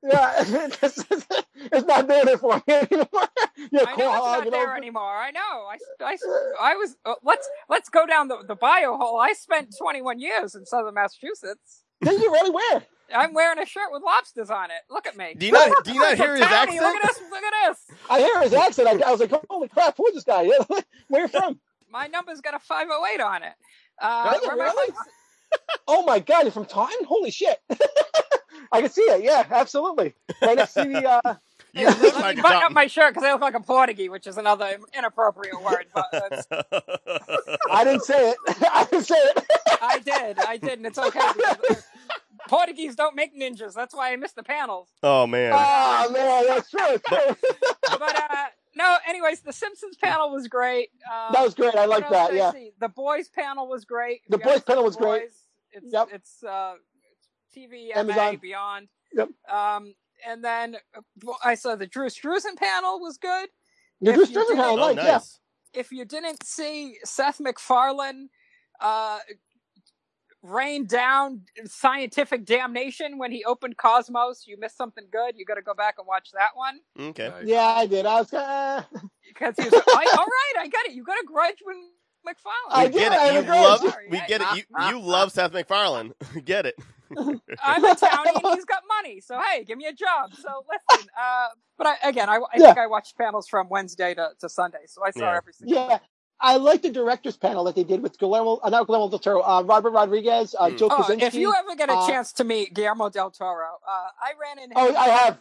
Yeah, it's, it's not doing it for me anymore. Yeah, I know it's not know, there anymore. I know. I, I, I was. Uh, let's let's go down the, the bio hole. I spent 21 years in southern Massachusetts. Did you really wear? I'm wearing a shirt with lobsters on it. Look at me. Do you not do you not I'm hear from his Townie. accent? Look at this. Look at this. I hear his accent. I, I was like, holy crap, who's this guy? Yeah, where you from? My number's got a 508 on it. Uh, it where my really? folks- Oh my god, you're from Taunton? Holy shit! I can see it. Yeah, absolutely. Right next to the. Uh, You look Let me like a button up my shirt because I look like a Portuguese, which is another inappropriate word. But I didn't say it. I didn't say it. I did, I did, and it's okay uh, Portuguese don't make ninjas. That's why I missed the panels. oh man. Oh man, that's true. it's true. But uh, no, anyways, the Simpsons panel was great. Um, that was great. I like that. Yeah. see? The boys panel was great. The boys panel was The great. It's Yep. it's uh, TV Amazon. Beyond. Yep. Um, and then uh, I saw the Drew Struzan panel was good. You If do you Strickland, didn't- I oh like. Yeah. if you didn't see Seth MacFarlane uh, rain down scientific damnation when he opened Cosmos, you missed something good. You got to go back and watch that one Okay. Nice. Yeah, I did. I was. Uh, because he was. like, all right, I got it. You got a grudge with We MacFarlane. I get did, I it. You love Sorry, we I- get it. You you love Seth MacFarlane. get it. I'm a townie and he's got money, so hey, give me a job. So listen, uh, but I, again, I, I Yeah. think I watched panels from Wednesday to, to Sunday, so I saw Yeah. every single. yeah. I like the directors panel that they did with Guillermo, uh, not Guillermo del Toro, uh, Robert Rodriguez, uh, Hmm. Joe Oh, Kosinski. if you ever get a uh, chance to meet Guillermo del Toro, uh, I ran into oh, I have.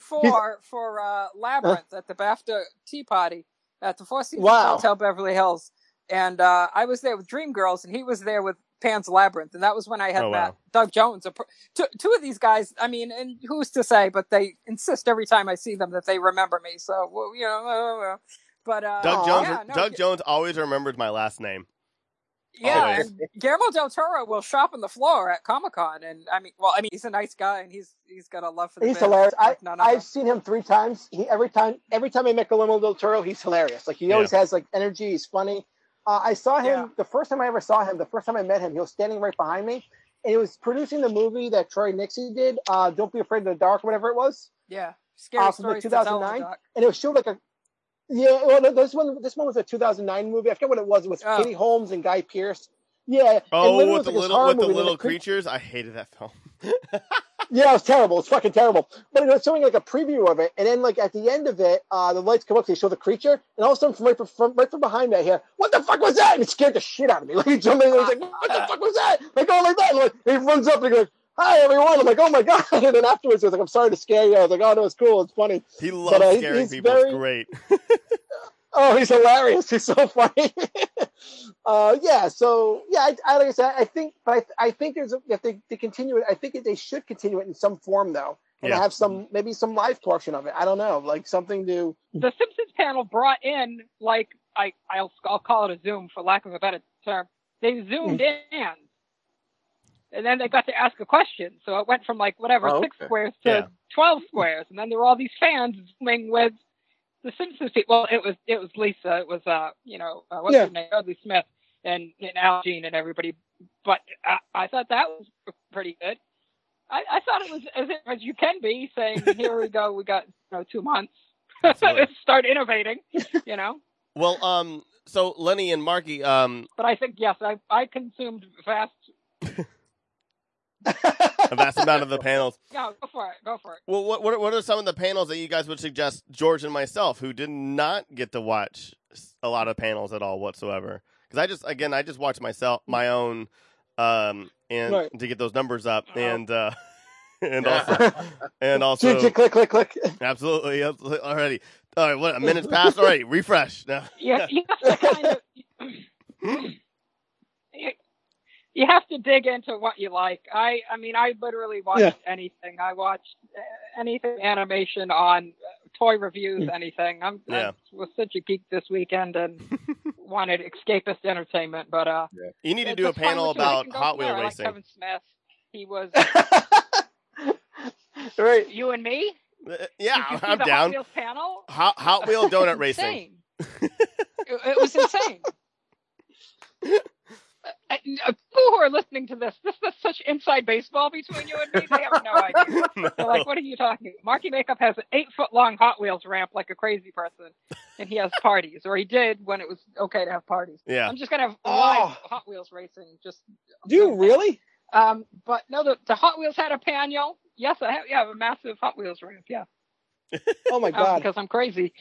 for for uh, Labyrinth at the BAFTA Tea Party at the Four Seasons Wow. Hotel Beverly Hills, and uh, I was there with Dreamgirls, and he was there with Pan's Labyrinth, and that was when I had Oh, met wow. Doug Jones. a pro- Two, two of these guys, I mean, and who's to say, but they insist every time I see them that they remember me. So well, you know, but uh, Doug Jones. yeah, no, Doug Jones always remembers my last name. yeah, always. and Guillermo del Toro will shop on the floor at Comic Con, and I mean, well, I mean, he's a nice guy, and he's he's got a love for the He's band hilarious. I, like none other. I've seen him three times. He every time every time I met Guillermo del Toro, he's hilarious. Like he always has like energy. He's funny. Uh, I saw him Yeah. the first time I ever saw him. The first time I met him, he was standing right behind me, and he was producing the movie that Troy Nixey did. Uh, Don't be afraid of the dark, whatever it was. Yeah, scary Uh, from the stories. to tell in the 2009? And it was showed like a yeah. Well, this one this one was a 2009 movie. I forget what it was. It was Oh. Katie Holmes and Guy Pearce. Yeah. Oh, with was the like this little with the movie, and little cre- creatures. I hated that film. Yeah, it was terrible. It's fucking terrible. But it was showing like a preview of it, and then like at the end of it, uh, the lights come up, they show the creature, and all of a sudden from right from, right from behind me, I hear, "What the fuck was that?" And it scared the shit out of me. Like he jumped in, and I was like, "What the fuck was that?" Like going like that, and like he runs up and he goes, "Hi everyone." I'm like, "Oh my god!" And then afterwards, he was like, "I'm sorry to scare you." I was like, "Oh no, it's cool. It's funny." He loves uh, he- scaring people. very- It's great. Oh, he's hilarious. He's so funny. uh, yeah. So yeah, I, I like I said, I think, but I, I think there's a, if they, they continue it, I think they should continue it in some form though, and Yeah. have some maybe some live portion of it. I don't know, like something to. the Simpsons panel brought in like I I'll I'll call it a Zoom for lack of a better term. They zoomed in, and then they got to ask a question. So it went from like whatever Oh, six okay. squares to Yeah. twelve squares, and then there were all these fans zooming with the Simpsons people. Well, it was it was Lisa. It was uh you know uh, what's Yeah. her name Yeardley Smith and, and Al Jean and everybody. But I, I thought that was pretty good. I, I thought it was as as you can be saying, here we go, we got you know two months. Let's start innovating, you know. Well, um, so Lenny and Marky, um, But I think yes, I I consumed vast. a vast amount of the panels. Yeah, go for it, go for it. Well, what what are, what are some of the panels that you guys would suggest George and myself, who did not get to watch a lot of panels at all whatsoever? Because I just again I just watched myself my own, um, and Right. to get those numbers up, Oh. and uh, and Yeah. also and also click, click, click, click. absolutely, absolutely already. All right, what a minute's passed already. Refresh. No. You, you have to kind of. you, you have to dig into what you like. I I mean I literally watched Yeah. anything. I watched uh, anything animation on uh, toy reviews, Mm. anything. I'm Yeah. I was such a geek this weekend and wanted escapist entertainment, but uh. You need to do a panel with you. We about Hot Wheel there. I like racing. Kevin Smith. He was right. you and me. Uh, Did you Yeah, see I'm the Hot down. Wheels panel. Hot, Hot Wheel donut racing. It, it was insane. Uh, uh, People who are listening to this, this is such inside baseball between you and me. They have no idea. They're like, "What are you talking?" about? Marky Makeup has an eight foot long Hot Wheels ramp like a crazy person, and he has parties, or he did when it was okay to have parties. Yeah. I'm just gonna have Oh. live Hot Wheels racing. Just Do you really? Um, but no, the, the Hot Wheels had a panel. Yes, I have. Yeah, I have a massive Hot Wheels ramp. Yeah, Oh my um, god. because I'm crazy.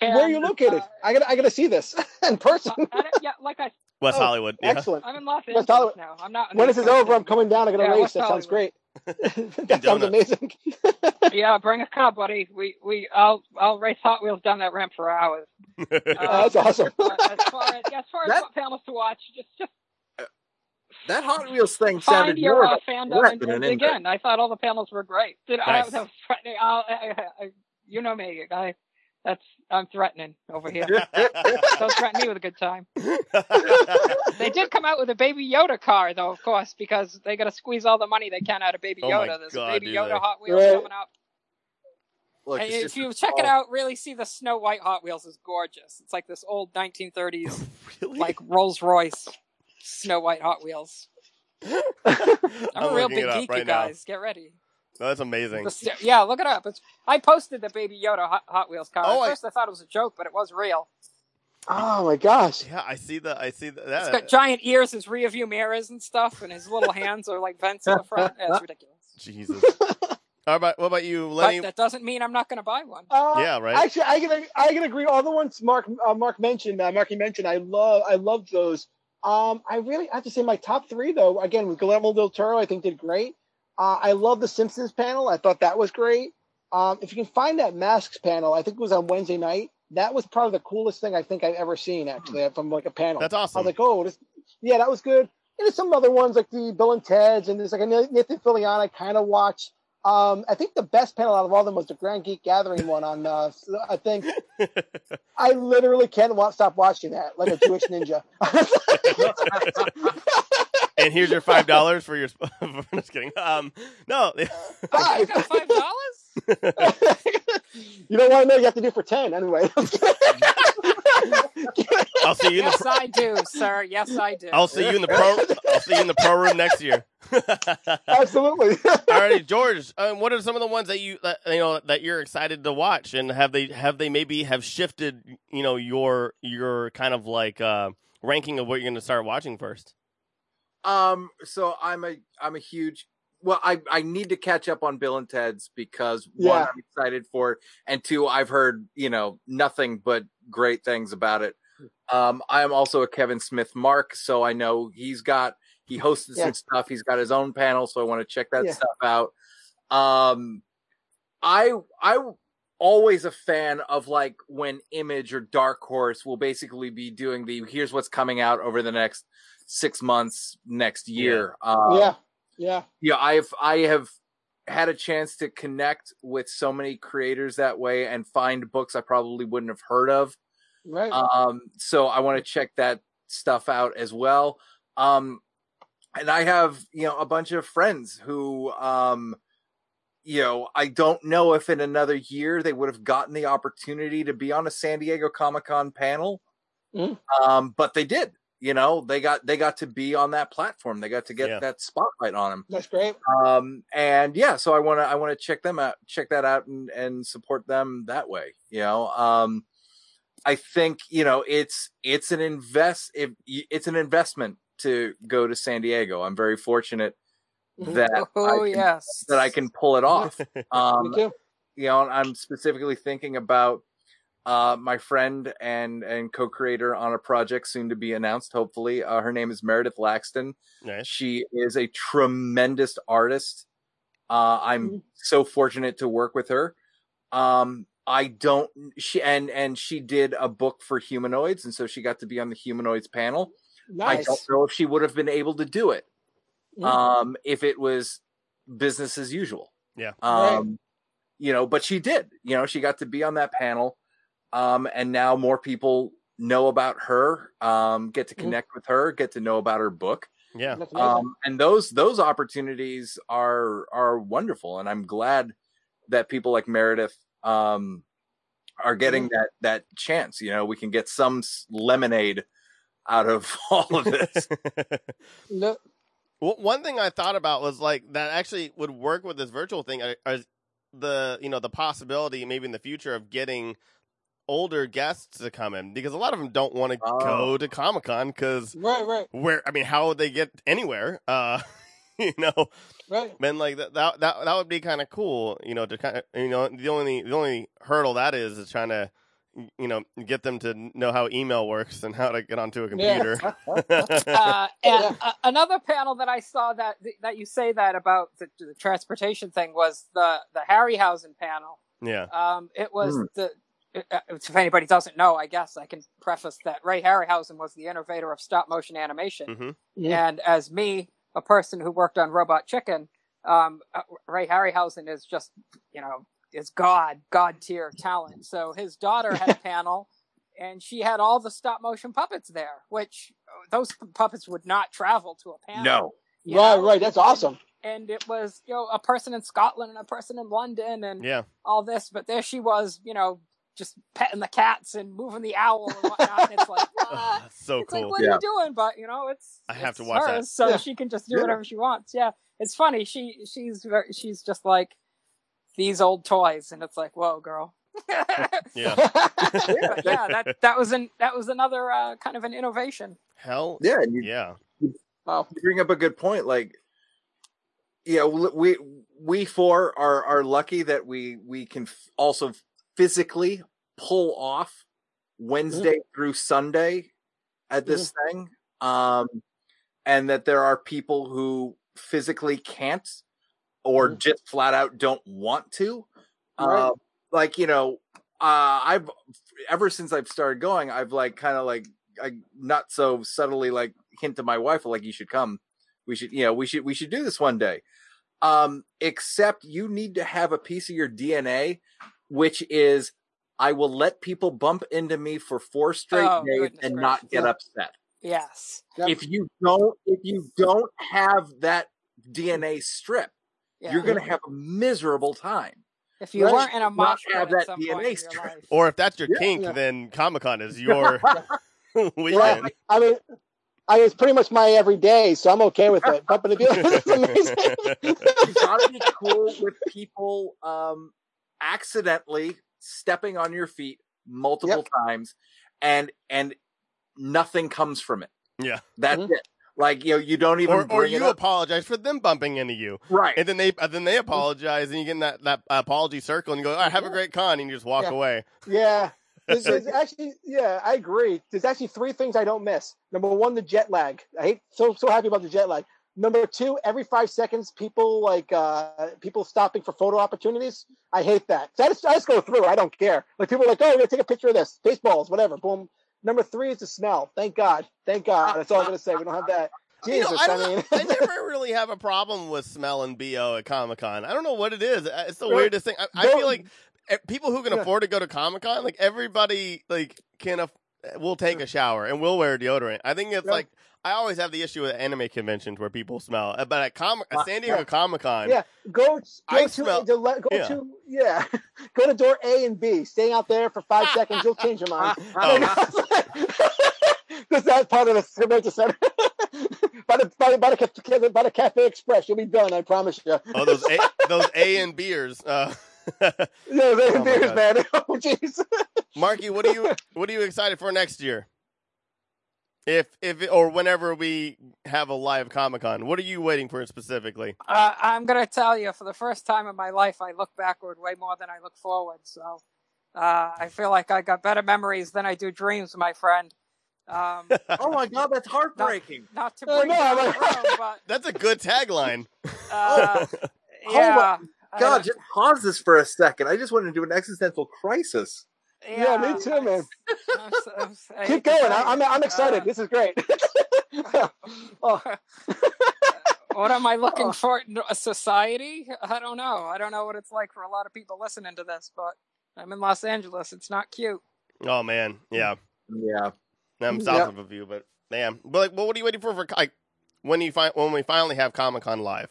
Where are you located? uh, I gotta, I gotta see this in person. I don't- yeah, like I, West Oh, Hollywood. Yeah. Excellent. I'm in Los West Angeles Hollywood. now. I'm not. in When this is over, I'm coming down. I'm gonna Yeah, race. West That sounds great. that sounds amazing. Yeah, bring a car, buddy. We we I'll I'll race Hot Wheels down that ramp for hours. Oh, that's awesome. But as far as as far as That- what panels to watch, just just That Hot Wheels thing find sounded your more uh, of fandom threat and, than and an dig invite. in. I thought all the panels were great. Did I, Nice. I was? I'll, I, I, I, you know me, I. That's I'm threatening over here. Don't threaten me with a good time. They did come out with a Baby Yoda car, though, of course, because they got to squeeze all the money they can out of Baby Oh Yoda. There's God, a Baby Yoda they? Hot Wheels Right. coming up. Look, And if you check it oh, out, really see the Snow White Hot Wheels is gorgeous. It's like this old 1930s, really? like Rolls Royce Snow White Hot Wheels. I'm, I'm a real big it up geek, right you now. guys. Get ready. No, that's amazing. Yeah, look it up. It's I posted the Baby Yoda Hot, Hot Wheels car. Oh, At first, I thought it was a joke, but it was real. Oh my gosh. Yeah, I see the. I see the, It's that. got giant ears, his rear view mirrors and stuff, and his little hands are like vents in the front. Yeah, it's ridiculous. Jesus. How about what about you, Lenny? But that doesn't mean I'm not going to buy one. Uh, Yeah, right. Actually, I can I can agree. All the ones Mark uh, Mark mentioned, uh, Marky mentioned, I love I love those. Um, I really I have to say my top three though. Again, with Guillermo del Toro, I think did great. Uh, I love the Simpsons panel. I thought that was great. Um, if you can find that masks panel, I think it was on Wednesday night. That was probably the coolest thing I think I've ever seen actually from like a panel. That's awesome. I was like, oh, this, yeah, that was good. And there's some other ones like the Bill and Ted's, and there's like a Nathan Fillion I kind of watched. Um, I think the best panel out of all of them was the Grand Geek Gathering one on. Uh, I think I literally can't stop watching that like a Jewish ninja. and here's your five dollars for your. I'm just kidding. Um, no. Five. five dollars? you don't want to know. You have to do for ten anyway. I'll see you in the. Yes, Pro- I do, sir. Yes, I do. I'll see you in the pro. I'll see you in the pro room next year. Absolutely. Alrighty, George. Um, what are some of the ones that you that, you know that you're excited to watch, and have they have they maybe have shifted you know your your kind of like uh, ranking of what you're going to start watching first? Um, so I'm a I'm a huge well, I I need to catch up on Bill and Ted's because one, Yeah. I'm excited for, it, and two, I've heard you know nothing but great things about it. Um, I am also a Kevin Smith mark, so I know he's got he hosted Yeah. some stuff. He's got his own panel, so I want to check that Yeah. stuff out. Um, I I always a fan of like when Image or Dark Horse will basically be doing the here's what's coming out over the next six months, next year. Um, yeah, yeah. yeah i've i have had a chance to connect with so many creators that way and find books i probably wouldn't have heard of Right. um so i want to check that stuff out as well um and i have you know a bunch of friends who um you know i don't know if in another year they would have gotten the opportunity to be on a san diego comic-con panel Mhm. um but they did you know they got they got to be on that platform they got to get Yeah. that spotlight on them That's great. um and yeah so i want to i want to check them out check that out and and support them that way you know um i think you know it's it's an invest if it's an investment to go to san diego i'm very fortunate Mhm. that oh can, yes, that i can pull it off um Me too. you know i'm specifically thinking about uh my friend and and co-creator on a project soon to be announced hopefully uh, her name is meredith laxton nice. she is a tremendous artist. Uh, I'm Mhm. so fortunate to work with her. Um, I don't she and and she did a book for humanoids, and so she got to be on the humanoids panel. Nice. I don't know if she would have been able to do it um, if it was business as usual. Yeah. Um, you know, but she did. You know, she got to be on that panel, um, and now more people know about her, um, get to Mhm. connect with her, get to know about her book. Yeah. Um, and those those opportunities are are wonderful. And i'm glad that people like meredith um, are getting that that chance. You know we can get some lemonade out of all of this. No- Well, one thing I thought about was like that actually would work with this virtual thing. uh, Is the you know the possibility maybe in the future of getting older guests to come in because a lot of them don't want to Oh. go to Comic Con because right, right, where I mean how would they get anywhere? Uh, you know, right. man, like that that that, that would be kind of cool. You know, to kind of you know the only the only hurdle that is is trying to you know get them to know how email works and how to get onto a Yeah. computer. uh, and uh, another panel that I saw that that you say that about the, the transportation thing was the the Harryhausen panel. yeah. Um, it was Hmm. the if anybody doesn't know, I guess I can preface that Ray Harryhausen was the innovator of stop motion animation, hmm Yeah. and as me, a person who worked on Robot Chicken, um, uh, Ray Harryhausen is just you know is god god tier talent. So his daughter had a panel. And she had all the stop motion puppets there, which uh, those puppets would not travel to a panel. no you Right, know? right. That's awesome. And it was, you know, a person in Scotland and a person in London and Yeah. all this, but there she was, you know, just petting the cats and moving the owl and whatnot. and it's like, Oh, what? that's so it's cool. like, what Yeah. are you doing? But you know, it's I have to it's watch that. so Yeah. she can just do Yeah. whatever she wants. Yeah, it's funny. She she's very, she's just like these old toys, and it's like, whoa, girl. Yeah. Yeah, that that was an that was another uh, kind of an innovation. Hell yeah you, yeah. wow. you bring up a good point like yeah we we four are are lucky that we we can f- also physically pull off wednesday through sunday at this thing um and that there are people who physically can't or Mhm. just flat out don't want to. Right. uh, like you know uh i've ever since i've started going i've like kind of like i not so subtly like hint to my wife like you should come. We should you know we should we should do this one day. Um except you need to have a piece of your dna which is i will let people bump into me for four straight Oh, days goodness and not get Yeah. upset Yes. Yep. if you don't if you don't have that dna strip Yeah. you're gonna have a miserable time if you Right. weren't in a Not mosh have that some DNA point in your strip. Or if that's your Yeah. kink, Yeah. then Comic Con is your Yeah, weekend. I mean, I it's pretty much my everyday, so I'm okay with it. But, but if you, it's amazing. you gotta be cool with people um accidentally stepping on your feet multiple times and and nothing comes from it Yeah. that's Mhm. it like you know you don't even Or, or you it up apologize for them bumping into you, right and then they and then they apologize, and you get in that that apology circle, and you go, "All right, have a great con," and you just walk Yeah. away. Yeah. There's, there's actually, yeah, I agree. There's actually three things I don't miss. Number one, the jet lag. I hate so so happy about the jet lag. Number two, every five seconds, people like uh, people stopping for photo opportunities. I hate that. So I just, I just go through. I don't care. Like people are like, oh, we're gonna take a picture of this, baseballs, whatever. Boom. Number three is the smell. Thank God. Thank God. That's all I'm gonna say. We don't have that. You know, Jesus, I, I, mean, I never really have a problem with smell and bo at Comic Con. I don't know what it is. Uh, It's the Right. weirdest thing. I, I feel like eh, people who can Yeah. afford to go to Comic Con, like everybody, like can aff- will take a shower and we'll wear deodorant. I think it's Yeah. like I always have the issue with anime conventions where people smell, Uh, but at Comic at San Diego Yeah. Comic Con, yeah, go, go I to smell- le- go yeah. to yeah, go to door A and B. Staying out there for five seconds, you'll change your mind. Oh. Because that's part of the convention center. by the by, the- by the by the Cafe Express, you'll be done. I promise you. oh those a, those A and Beers. Uh, Yeah, they Oh beers, man. Oh, jeez. Marky, what are you what are you excited for next year? If if or whenever we have a live Comic Con, what are you waiting for specifically? Uh, I'm gonna tell you, for the first time in my life, I look backward way more than I look forward. So uh, I feel like I got better memories than I do dreams, my friend. Um, Oh my god, that's heartbreaking. not to Oh, bring no, down I'm the like- room, but That's a good tagline. uh, Oh yeah, I God, just pause this for a second. I just wanted to do an existential crisis. Yeah, me too, man. I'm so- I'm so- I Keep going. say I, I'm. I'm excited. Uh, this is great. oh, what am I looking Oh. for? A society? I don't know. I don't know what it's like for a lot of people listening to this, but I'm in Los Angeles. It's not cute. Oh man, yeah. Yeah. I'm south Yeah. of a view, but man, but like, well, what are you waiting for? For like, when you find when we finally have Comic Con live,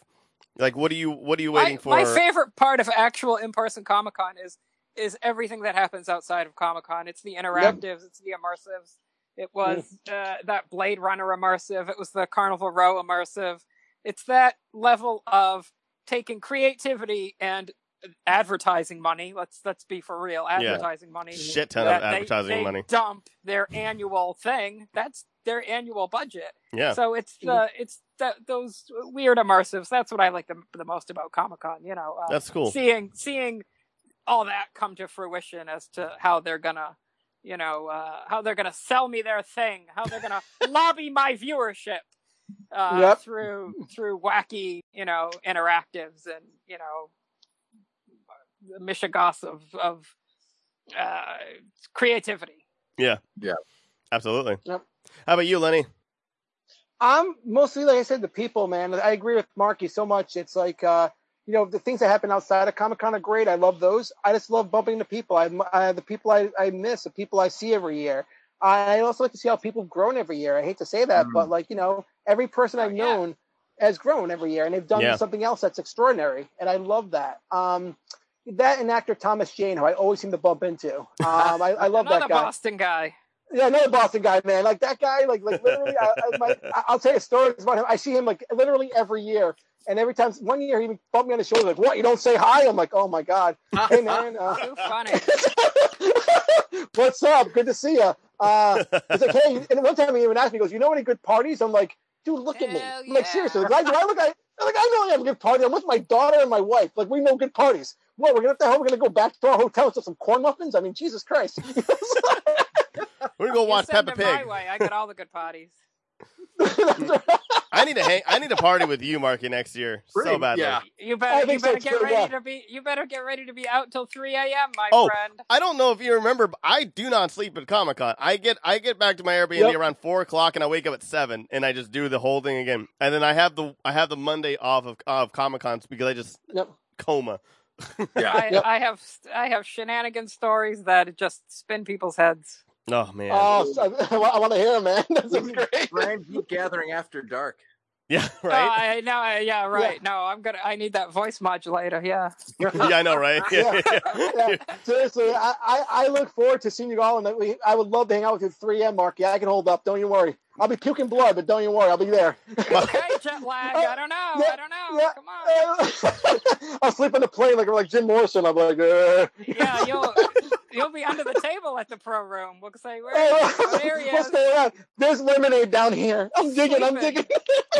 like, what are you what are you waiting my, for? my favorite part of actual in-person Comic Con is is everything that happens outside of Comic Con. It's the interactives. It's the immersives. It was uh, that Blade Runner immersive. It was the Carnival Row immersive. It's that level of taking creativity and advertising money. Let's let's be for real. Advertising money. Shit ton of they- advertising they money. Dump their annual thing. That's their annual budget. Yeah, So it's the it's the, those weird immersives. That's what I like the, the most about Comic Con. You know, uh, that's cool. seeing seeing all that come to fruition as to how they're gonna, you know, uh, how they're gonna sell me their thing, how they're gonna lobby my viewership uh, Yep. through through wacky, you know, interactives and you know, the mishigas of of uh, creativity. Yeah. Yeah. Absolutely. Yep. How about you, Lenny? I'm mostly like I said, the people, man. I agree with Marky so much. It's like uh, you know the things that happen outside of Comic Con are great. I love those. I just love bumping the people. I, I the people I, I miss, the people I see every year. I also like to see how people have grown every year. I hate to say that, Mm. but like you know, every person I've Oh, yeah. known has grown every year, and they've done Yeah. something else that's extraordinary, and I love that. Um, that and actor Thomas Jane, who I always seem to bump into. Um, I, I love that guy. Boston guy. Yeah, another Boston guy, man. Like that guy, like like literally. I, I, my, I- I'll tell you stories about him. I see him like literally every year, and every time one year he bumped me on the shoulder, like, "What? You don't say hi?" I'm like, "Oh my god, hey man, uh, Too funny. what's up? Good to see you." Uh, he's like, "Hey," and one time he even asked me, he "Goes, you know any good parties?" I'm like, "Dude, look at me." Hell I'm like, seriously, like, I, do I look like like I know I have a good party. I'm with my daughter and my wife. Like we know good parties. What? We're gonna what the hell? We're gonna go back to our hotel with some corn muffins? I mean, Jesus Christ. We're gonna go watch send Peppa him my Pig. way. I got all the good parties. I need to hang. I need to party with you, Marky, next year so Pretty- badly. yeah. You better, you think so get ready yeah. to be. You better get ready to be out till three a.m., my Oh, friend. I don't know if you remember, but I do not sleep at Comic Con. I get I get back to my Airbnb Yep. around four o'clock, and I wake up at seven, and I just do the whole thing again. And then I have the I have the Monday off of of Comic Cons because I just Yep. coma. Yeah. I, Yep. I have I have shenanigan stories that just spin people's heads. Oh man, Oh, so- I, want to hear him, man. This is great. Grand Geek Gathering after dark. yeah, Oh, right. I no, I, yeah, right. No, I'm gonna. I need that voice modulator. Yeah. yeah, I know, right? Yeah. yeah, seriously, I, I, I look forward to seeing you all, and we, I would love to hang out with you at 3 a.m. Mark. Yeah, I can hold up. Don't you worry. I'll be puking blood, but don't you worry. I'll be there. Okay, jet lag. I don't know. Yeah, I don't know. yeah. Come on. I'll sleep on the plane like like Jim Morrison. I'm like, uh. Yeah, you'll you'll be under the table at the pro room. We'll say where Hey, oh, there he what's is. going on? There's lemonade down here. I'm digging. I'm Sleeping. digging.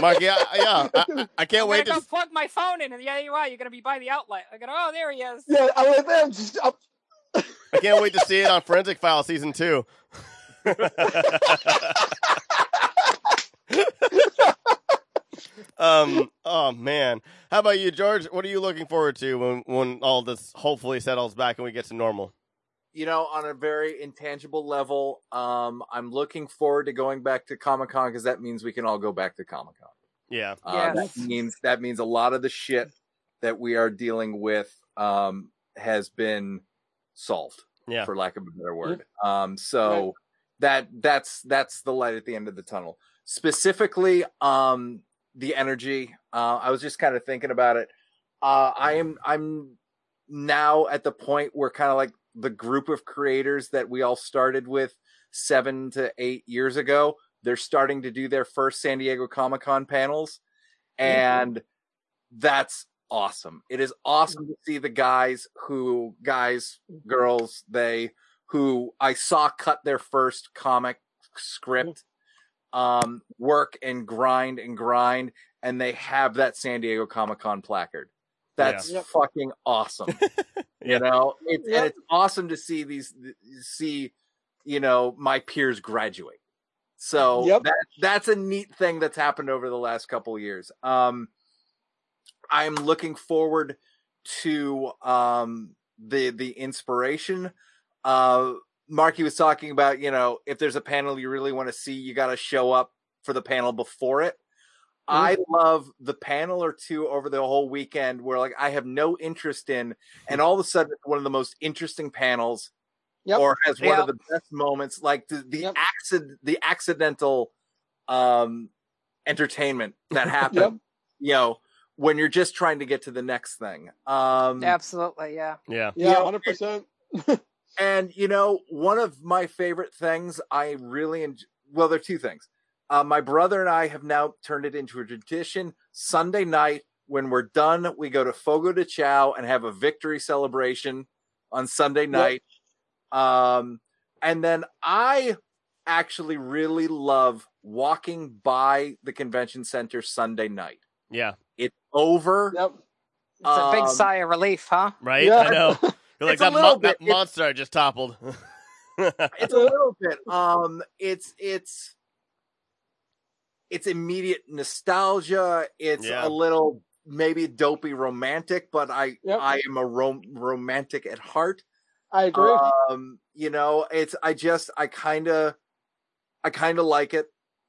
Mark, yeah, yeah. I, I can't I'm wait gonna to. go plug my phone in, and yeah, you are. You're gonna be by the outlet. I go, oh, there he is. Yeah, I'm like, I'm just, I'm, I can't wait to see it on Forensic File season two. um. Oh man. How about you, George? What are you looking forward to when when all this hopefully settles back and we get to normal? You know, on a very intangible level, um, I'm looking forward to going back to Comic Con because that means we can all go back to Comic Con. Yeah. Uh, Yes. That means that means a lot of the shit that we are dealing with um, has been solved, Yeah. for lack of a better word. Um, so that that's that's the light at the end of the tunnel. Specifically, um, the energy. Uh, I was just kind of thinking about it. Uh, I am I'm now at the point where kind of like the group of creators that we all started with seven to eight years ago. They're starting to do their first San Diego Comic Con panels, mm-hmm. and that's awesome. It is awesome to see the guys who, guys, mm-hmm. girls, they who I saw cut their first comic script, mm-hmm. um, work and grind and grind, and they have that San Diego Comic Con placard. That's Yeah. Fucking awesome. Yeah. You know, it's Yep. and it's awesome to see these see, you know, my peers graduate. So Yep. that that's a neat thing that's happened over the last couple of years. Um I'm looking forward to um the the inspiration. Uh Marky was talking about, you know, if there's a panel you really want to see, you got to show up for the panel before it. I love the panel or two over the whole weekend where like I have no interest in, and all of a sudden one of the most interesting panels, Yep. or has one Yeah. of the best moments, like the the Yep. accident, the accidental, um, entertainment that happened. Yep. You know, when you're just trying to get to the next thing. Um, Absolutely, yeah. Yeah. Yeah, Yeah. hundred percent. and you know, one of my favorite things I really enjoy. Well, there are two things. Uh, my brother and I have now turned it into a tradition. Sunday night, when we're done, we go to Fogo de Chao and have a victory celebration on Sunday night. Um, and then I actually really love walking by the convention center Sunday night. Yeah. It's over. Yep. It's a big Um, sigh of relief, huh? Right. Yeah. I know. You're like It's a that, little mo- that bit- it- monster I just toppled. it's a little bit um it's it's it's immediate nostalgia it's Yeah. a little maybe dopey romantic but i Yep. i am a rom- romantic at heart I agree. um you know it's i just i kind of i kind of like it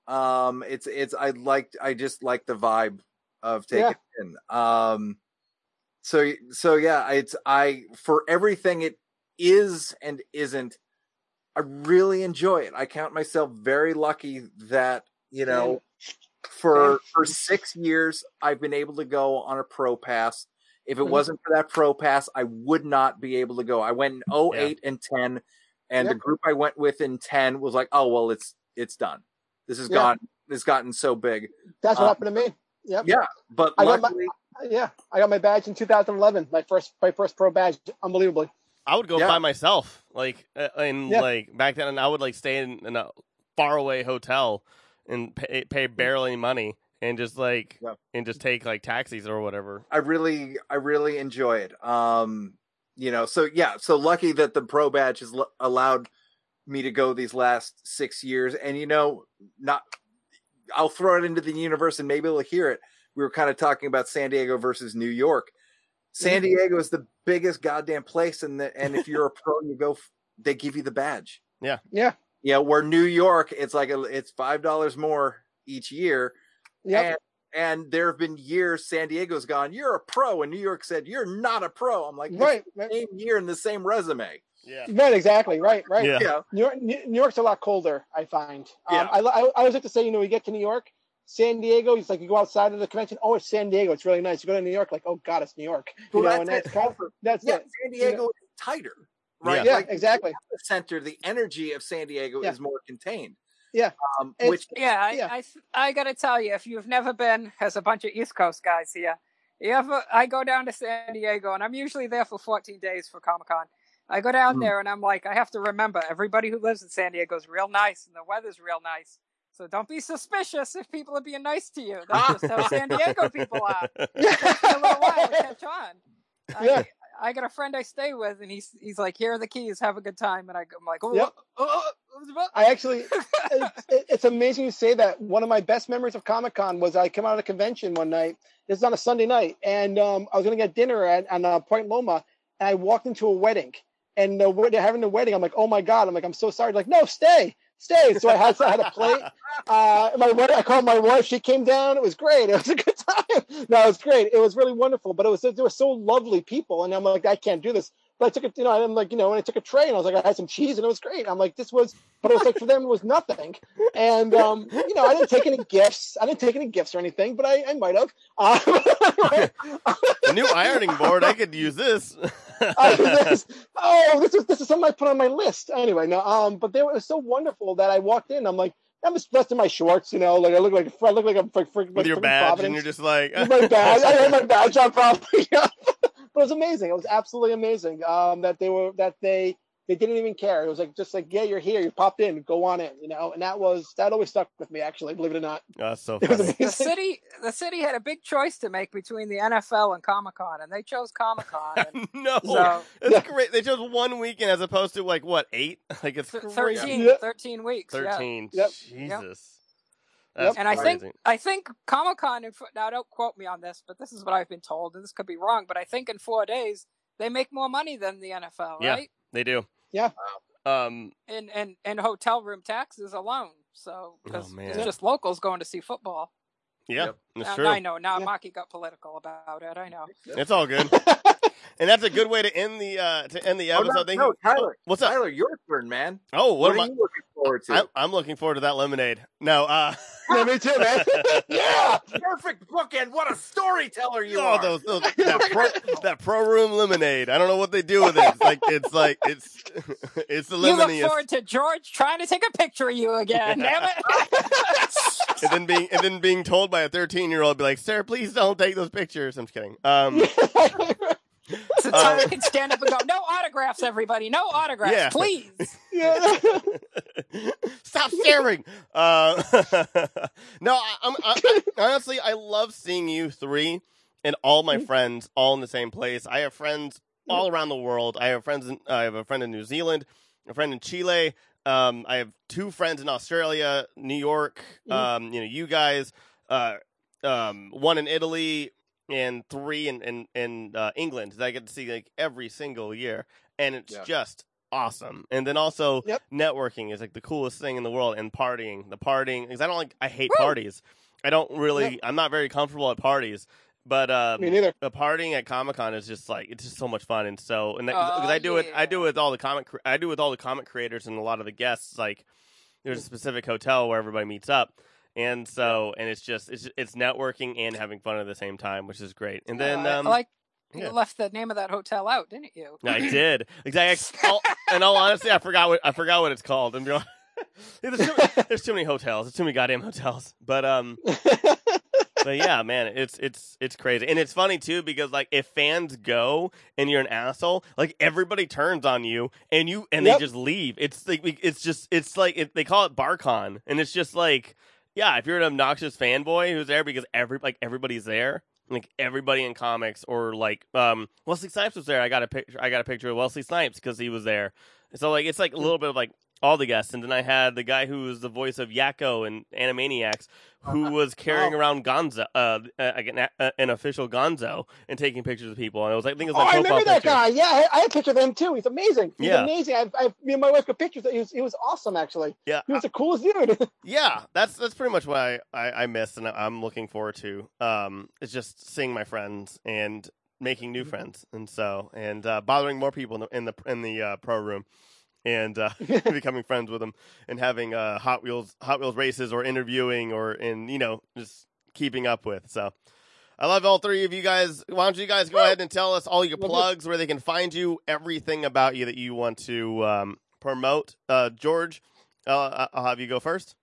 um it's it's i liked i just like the vibe of taking Yeah. in um so so yeah it's i for everything it is and isn't i really enjoy it i count myself very lucky that you know for for six years i've been able to go on a pro pass if it Mhm. wasn't for that pro pass i would not be able to go i went in 08 and 10 and the group i went with in 10 was like oh well it's it's done this has Yeah. gone it's gotten so big That's what uh, happened to me. Yep. yeah but I got my- Yeah, I got my badge in 2011. My first, my first pro badge. Unbelievably. I would go Yeah. by myself, like, uh, and Yeah. like back then, and I would like stay in, in a faraway hotel and pay, pay barely money, and just like, Yeah. and just take like taxis or whatever. I really, I really enjoy it. Um, you know, so yeah, so lucky that the pro badge has l- allowed me to go these last six years, and you know, not, I'll throw it into the universe, and maybe they'll hear it. We were kind of talking about San Diego versus New York. San Diego is the biggest goddamn place, and and if you're a pro, you go, f- they give you the badge. Yeah. Yeah. Yeah, where New York, it's like a, it's five dollars more each year, Yeah. and and there have been years San Diego's gone, you're a pro, and New York said, you're not a pro. I'm like, right. Right. same year and the same resume. Yeah, Right. Exactly. Right. Right. Yeah. Yeah. New, York, New New York's a lot colder. I find. Um, Yeah. I, I, I always like to say, you know, we get to New York, San Diego. It's like you go outside of the convention. Oh, it's San Diego. It's really nice. You go to New York, like, oh God, it's New York. You Well, know, and that's that's it. kind of, that's Yeah, it. San Diego is tighter, right? Yeah. Like exactly. the center, the energy of San Diego Yeah. is more contained. Yeah. Um, which Yeah, I, Yeah. I, I gotta tell you, if you've never been, as a bunch of East Coast guys here, you ever, I go down to San Diego, and I'm usually there for 14 days for Comic Con. I go down Hmm. there, and I'm like, I have to remember, everybody who lives in San Diego is real nice, and the weather's real nice. So don't be suspicious if people are being nice to you. That's just how San Diego people are. It takes a little while to catch on. I, Yeah. I got a friend I stay with, and he's he's like, "Here are the keys. Have a good time." And I, I'm like, "Oh, Yep. oh, oh, oh, I actually, it's, it- it's amazing you say that. One of my best memories of Comic Con was I came out of a convention one night. This is on a Sunday night, and um, I was going to get dinner at on uh, Point Loma, and I walked into a wedding, and the, they're having the wedding. I'm like, oh my god! I'm like, I'm so sorry. They're like, no, stay, stay. So I had I had a plate. Uh, my wife, I called my wife. She came down. It was great. It was a good time. No, it was great. It was really wonderful. But it was they were so lovely people, and I'm like, I can't do this. But I took it, you know, I'm like, you know, and I took a tray and I was like, I had some cheese and it was great. I'm like, this was, but it was like for them, it was nothing. And, um, you know, I didn't take any gifts. I didn't take any gifts or anything, but I, I might have. Uh, new ironing board. I could use this. this, oh, this is this is something I put on my list. Anyway, no, um, but they were it was so wonderful that I walked in. I'm like, I'm just dressed in my shorts, you know, like I look like I look like a freak, freak, With your badge, Providence. and you're just like, my badge. I had my badge on probably. But it was amazing. It was absolutely amazing. Um, that they were that they they didn't even care. It was like just like yeah, you're here. You popped in. Go on in. You know, and that was that always stuck with me. Actually, believe it or not, oh, that's so funny. the city the city had a big choice to make between the NFL and Comic Con, and they chose Comic Con. No, so it's Yeah. great. They chose one weekend as opposed to like what eight? Like it's th- crazy. 13, Yeah. 13 weeks. yeah. Thirteen. Yep. Jesus. Yep. That's And I think I think Comic Con. Now, don't quote me on this, but this is what I've been told, and this could be wrong. But I think in four days they make more money than the NFL, Yeah. right? they do. Yeah. Um. and and in hotel room taxes alone. So because Oh, it's just locals going to see football. Yeah, Yep. it's true. I know now. Yeah. Marky got political about it. I know. It's all good. and that's a good way to end the uh to end the Oh, episode. no, Thank no, you. Tyler. What's up? Tyler, your turn, man. Oh, what, What, am are I? you looking forward to? I'm, I'm looking forward to that lemonade. No, uh, yeah, me too, man. yeah. Perfect bookend. What a storyteller you oh, are. those, those that pro that pro room lemonade. I don't know what they do with it. It's like it's like it's it's the lemonade. You look lemoniest. forward to George trying to take a picture of you again. Damn it! and then being and then being told by a 13 year old, be like, "Sir, please don't take those pictures." I'm just kidding. Um, so Uh, can stand up and go, "No autographs, everybody. No autographs, Yeah. please." yeah. Stop staring. Uh, no, I, I'm I, I, honestly I love seeing you three and all my friends all in the same place. I have friends all around the world. I have friends. In, I have a friend in New Zealand, a friend in Chile. Um, I have two friends in Australia, New York. Mhm. Um, you know, you guys. Uh, um, one in Italy and three in in, in uh, England that I get to see like every single year, and it's Yeah. just awesome. And then also Yep. networking is like the coolest thing in the world, and partying. The partying because I don't like I hate Woo! parties. I don't really. Yep. I'm not very comfortable at parties, but um, Me neither. the partying at Comic Con is just like it's just so much fun, and so and Oh, because I do it, I do it with all the comic, cre- I do it with all the comic creators and a lot of the guests. Like, there's a specific hotel where everybody meets up, and so and it's just it's it's networking and having fun at the same time, which is great. And then Uh, I um, like yeah. you left the name of that hotel out, didn't you? I did exactly. all- In all honesty, I forgot what I forgot what it's called. And there's, too, there's too many hotels. There's too many goddamn hotels. But um, but yeah, man, it's it's it's crazy, and it's funny too because like if fans go and you're an asshole, like everybody turns on you and you and Yep. they just leave. It's like it's just it's like it, they call it BarCon, and it's just like yeah, if you're an obnoxious fanboy who's there because every like everybody's there. Like everybody in comics, or like um, Wesley Snipes was there. I got a picture. I got a picture of Wesley Snipes because he was there. So like it's like a little bit of like all the guests, and then I had the guy who was the voice of Yakko and Animaniacs, who was carrying Wow. around Gonzo, uh, uh, an, uh, an official Gonzo, and taking pictures of people. And I was like, I think it Oh, was I like profile remember that picture. guy. Yeah, I, I had a picture of him too. He's amazing. He's Yeah. amazing. I, I, me and my wife got pictures. He was, he was awesome, actually. Yeah, He was the coolest dude. yeah, that's that's pretty much what I, I, I miss and I'm looking forward to. Um, it's just seeing my friends and making new friends, and so and uh, bothering more people in the in the, in the uh, pro room, and uh, becoming friends with them, and having uh, Hot Wheels Hot Wheels races or interviewing or in you know just keeping up with. So. I love all three of you guys. Why don't you guys go ahead and tell us all your plugs, where they can find you, everything about you that you want to um, promote. Uh, George, uh, I'll have you go first.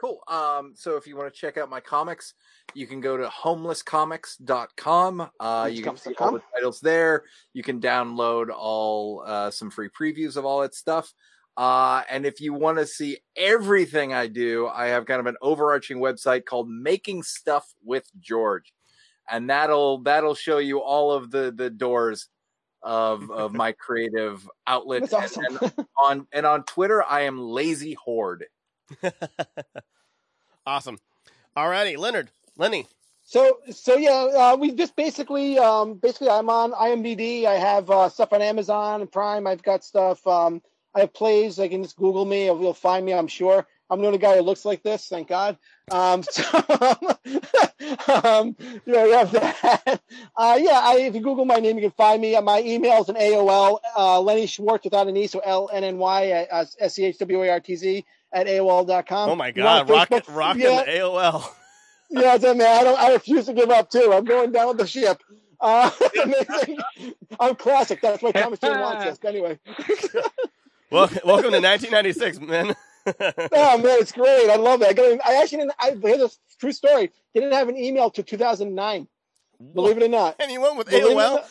Cool. Um, so if you want to check out my comics, you can go to homelesscomics.com. Uh, you can see all the titles there. You can download all uh, some free previews of all that stuff. Uh, and if you want to see everything I do, I have kind of an overarching website called Making Stuff with George, and that'll that'll show you all of the the doors of of my creative outlet. Awesome. And, and on and on Twitter, I am Lazy Horde. awesome. Alrighty, Leonard, Lenny. So so yeah, uh, we just basically um, basically I'm on IMDb. I have uh, stuff on Amazon and Prime. I've got stuff. Um, I have plays. They can just Google me. You'll find me. I'm sure. I'm the only guy who looks like this. Thank God. Um, so um, you know, you have that. Uh, yeah, I, if you Google my name, you can find me. My email is an AOL. Uh, Lenny Schwartz without an E, so L N N Y S C H W A R T Z at AOL.com. Oh my God, rocket, rocking yeah. the AOL yeah, man. I don't. I refuse to give up too. I'm going down with the ship. Uh, I'm classic. That's why Thomas Jane wants us. Anyway. well, welcome to 1996, man. oh man, it's great. I love it. I, I actually didn't. I here's a true story. Didn't have an email till 2009. Believe it or not. And you went with Believe AOL.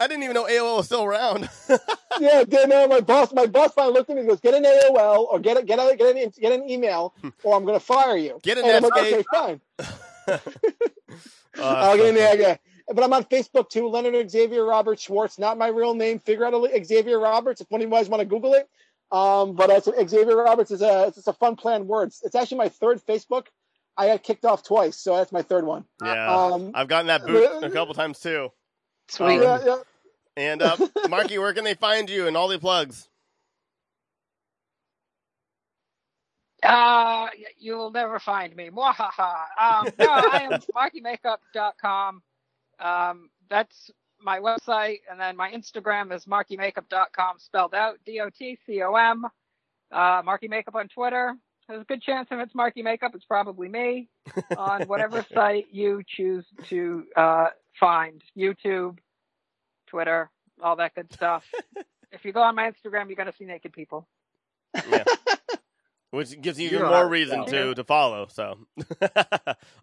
I didn't even know AOL was still around. yeah, then uh, my boss, my boss finally looked at me and goes, "Get an AOL or get a, get a, get an get an email, or I'm going to fire you." Get an and like, Okay, fine. I'll get in there. Yeah. But I'm on Facebook too, Leonard Xavier Robert Schwartz. Not my real name. Figure out Xavier Roberts if one of you guys want to Google it. Um, but it's, Xavier Roberts is a it's a fun planned words. It's actually my third Facebook. I got kicked off twice, so that's my third one. Yeah, um, I've gotten that boot a couple times too. Sweet. Um, yeah, yeah. And uh, Marky, where can they find you and all the plugs? Uh, you'll never find me. Mwahaha. Um, no, I am markymakeup.com. Um, that's my website. And then my Instagram is markymakeup.com spelled out D-O-T-C-O-M. Uh, Marky Makeup on Twitter. There's a good chance if it's Marky Makeup, it's probably me on whatever site you choose to, uh, find. YouTube, Twitter, all that good stuff. if you go on my Instagram, you're going to see naked people. Yeah. Which gives you even more reason to, to follow. So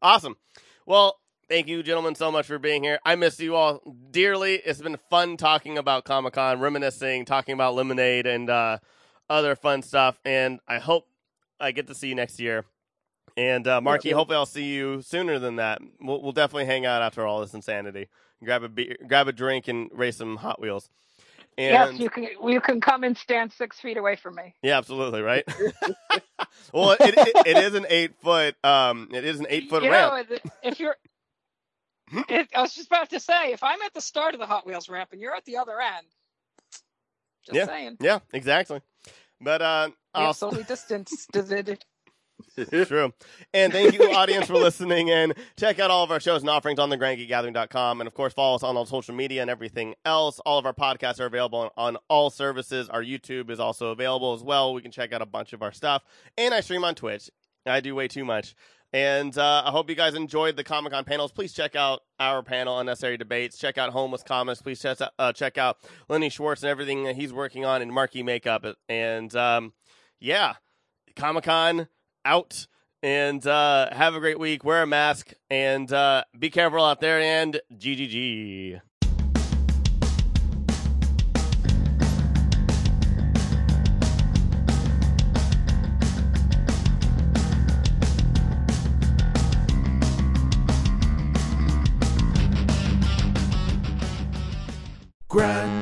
awesome. Well, thank you, gentlemen, so much for being here. I miss you all dearly. It's been fun talking about Comic Con, reminiscing, talking about Lemonade and uh, other fun stuff. And I hope I get to see you next year. And uh, Marky, yeah, hopefully I'll see you sooner than that. We'll, we'll definitely hang out after all this insanity grab a beer, grab a drink, and race some Hot Wheels. And, yes, you can. You can come and stand six feet away from me. Yeah, absolutely, right. well, it, it, it is an eight foot. Um, it is an eight foot you ramp. Know, if you're, it, I was just about to say, if I'm at the start of the Hot Wheels ramp and you're at the other end, just yeah, saying. Yeah, exactly. But uh, I'll... socially distance. It? True. And thank you, audience, for listening. And check out all of our shows and offerings on thegrandgeekgathering.com. And of course, follow us on all social media and everything else. All of our podcasts are available on, on all services. Our YouTube is also available as well. We can check out a bunch of our stuff. And I stream on Twitch. I do way too much. And uh, I hope you guys enjoyed the Comic Con panels. Please check out our panel, Unnecessary Debates. Check out Homeless Comics. Please check out, uh, check out Lenny Schwartz and everything that he's working on in Marky Makeup. And um, yeah, Comic Con out and uh, have a great week. Wear a mask and uh, be careful out there. And GGG. Grand.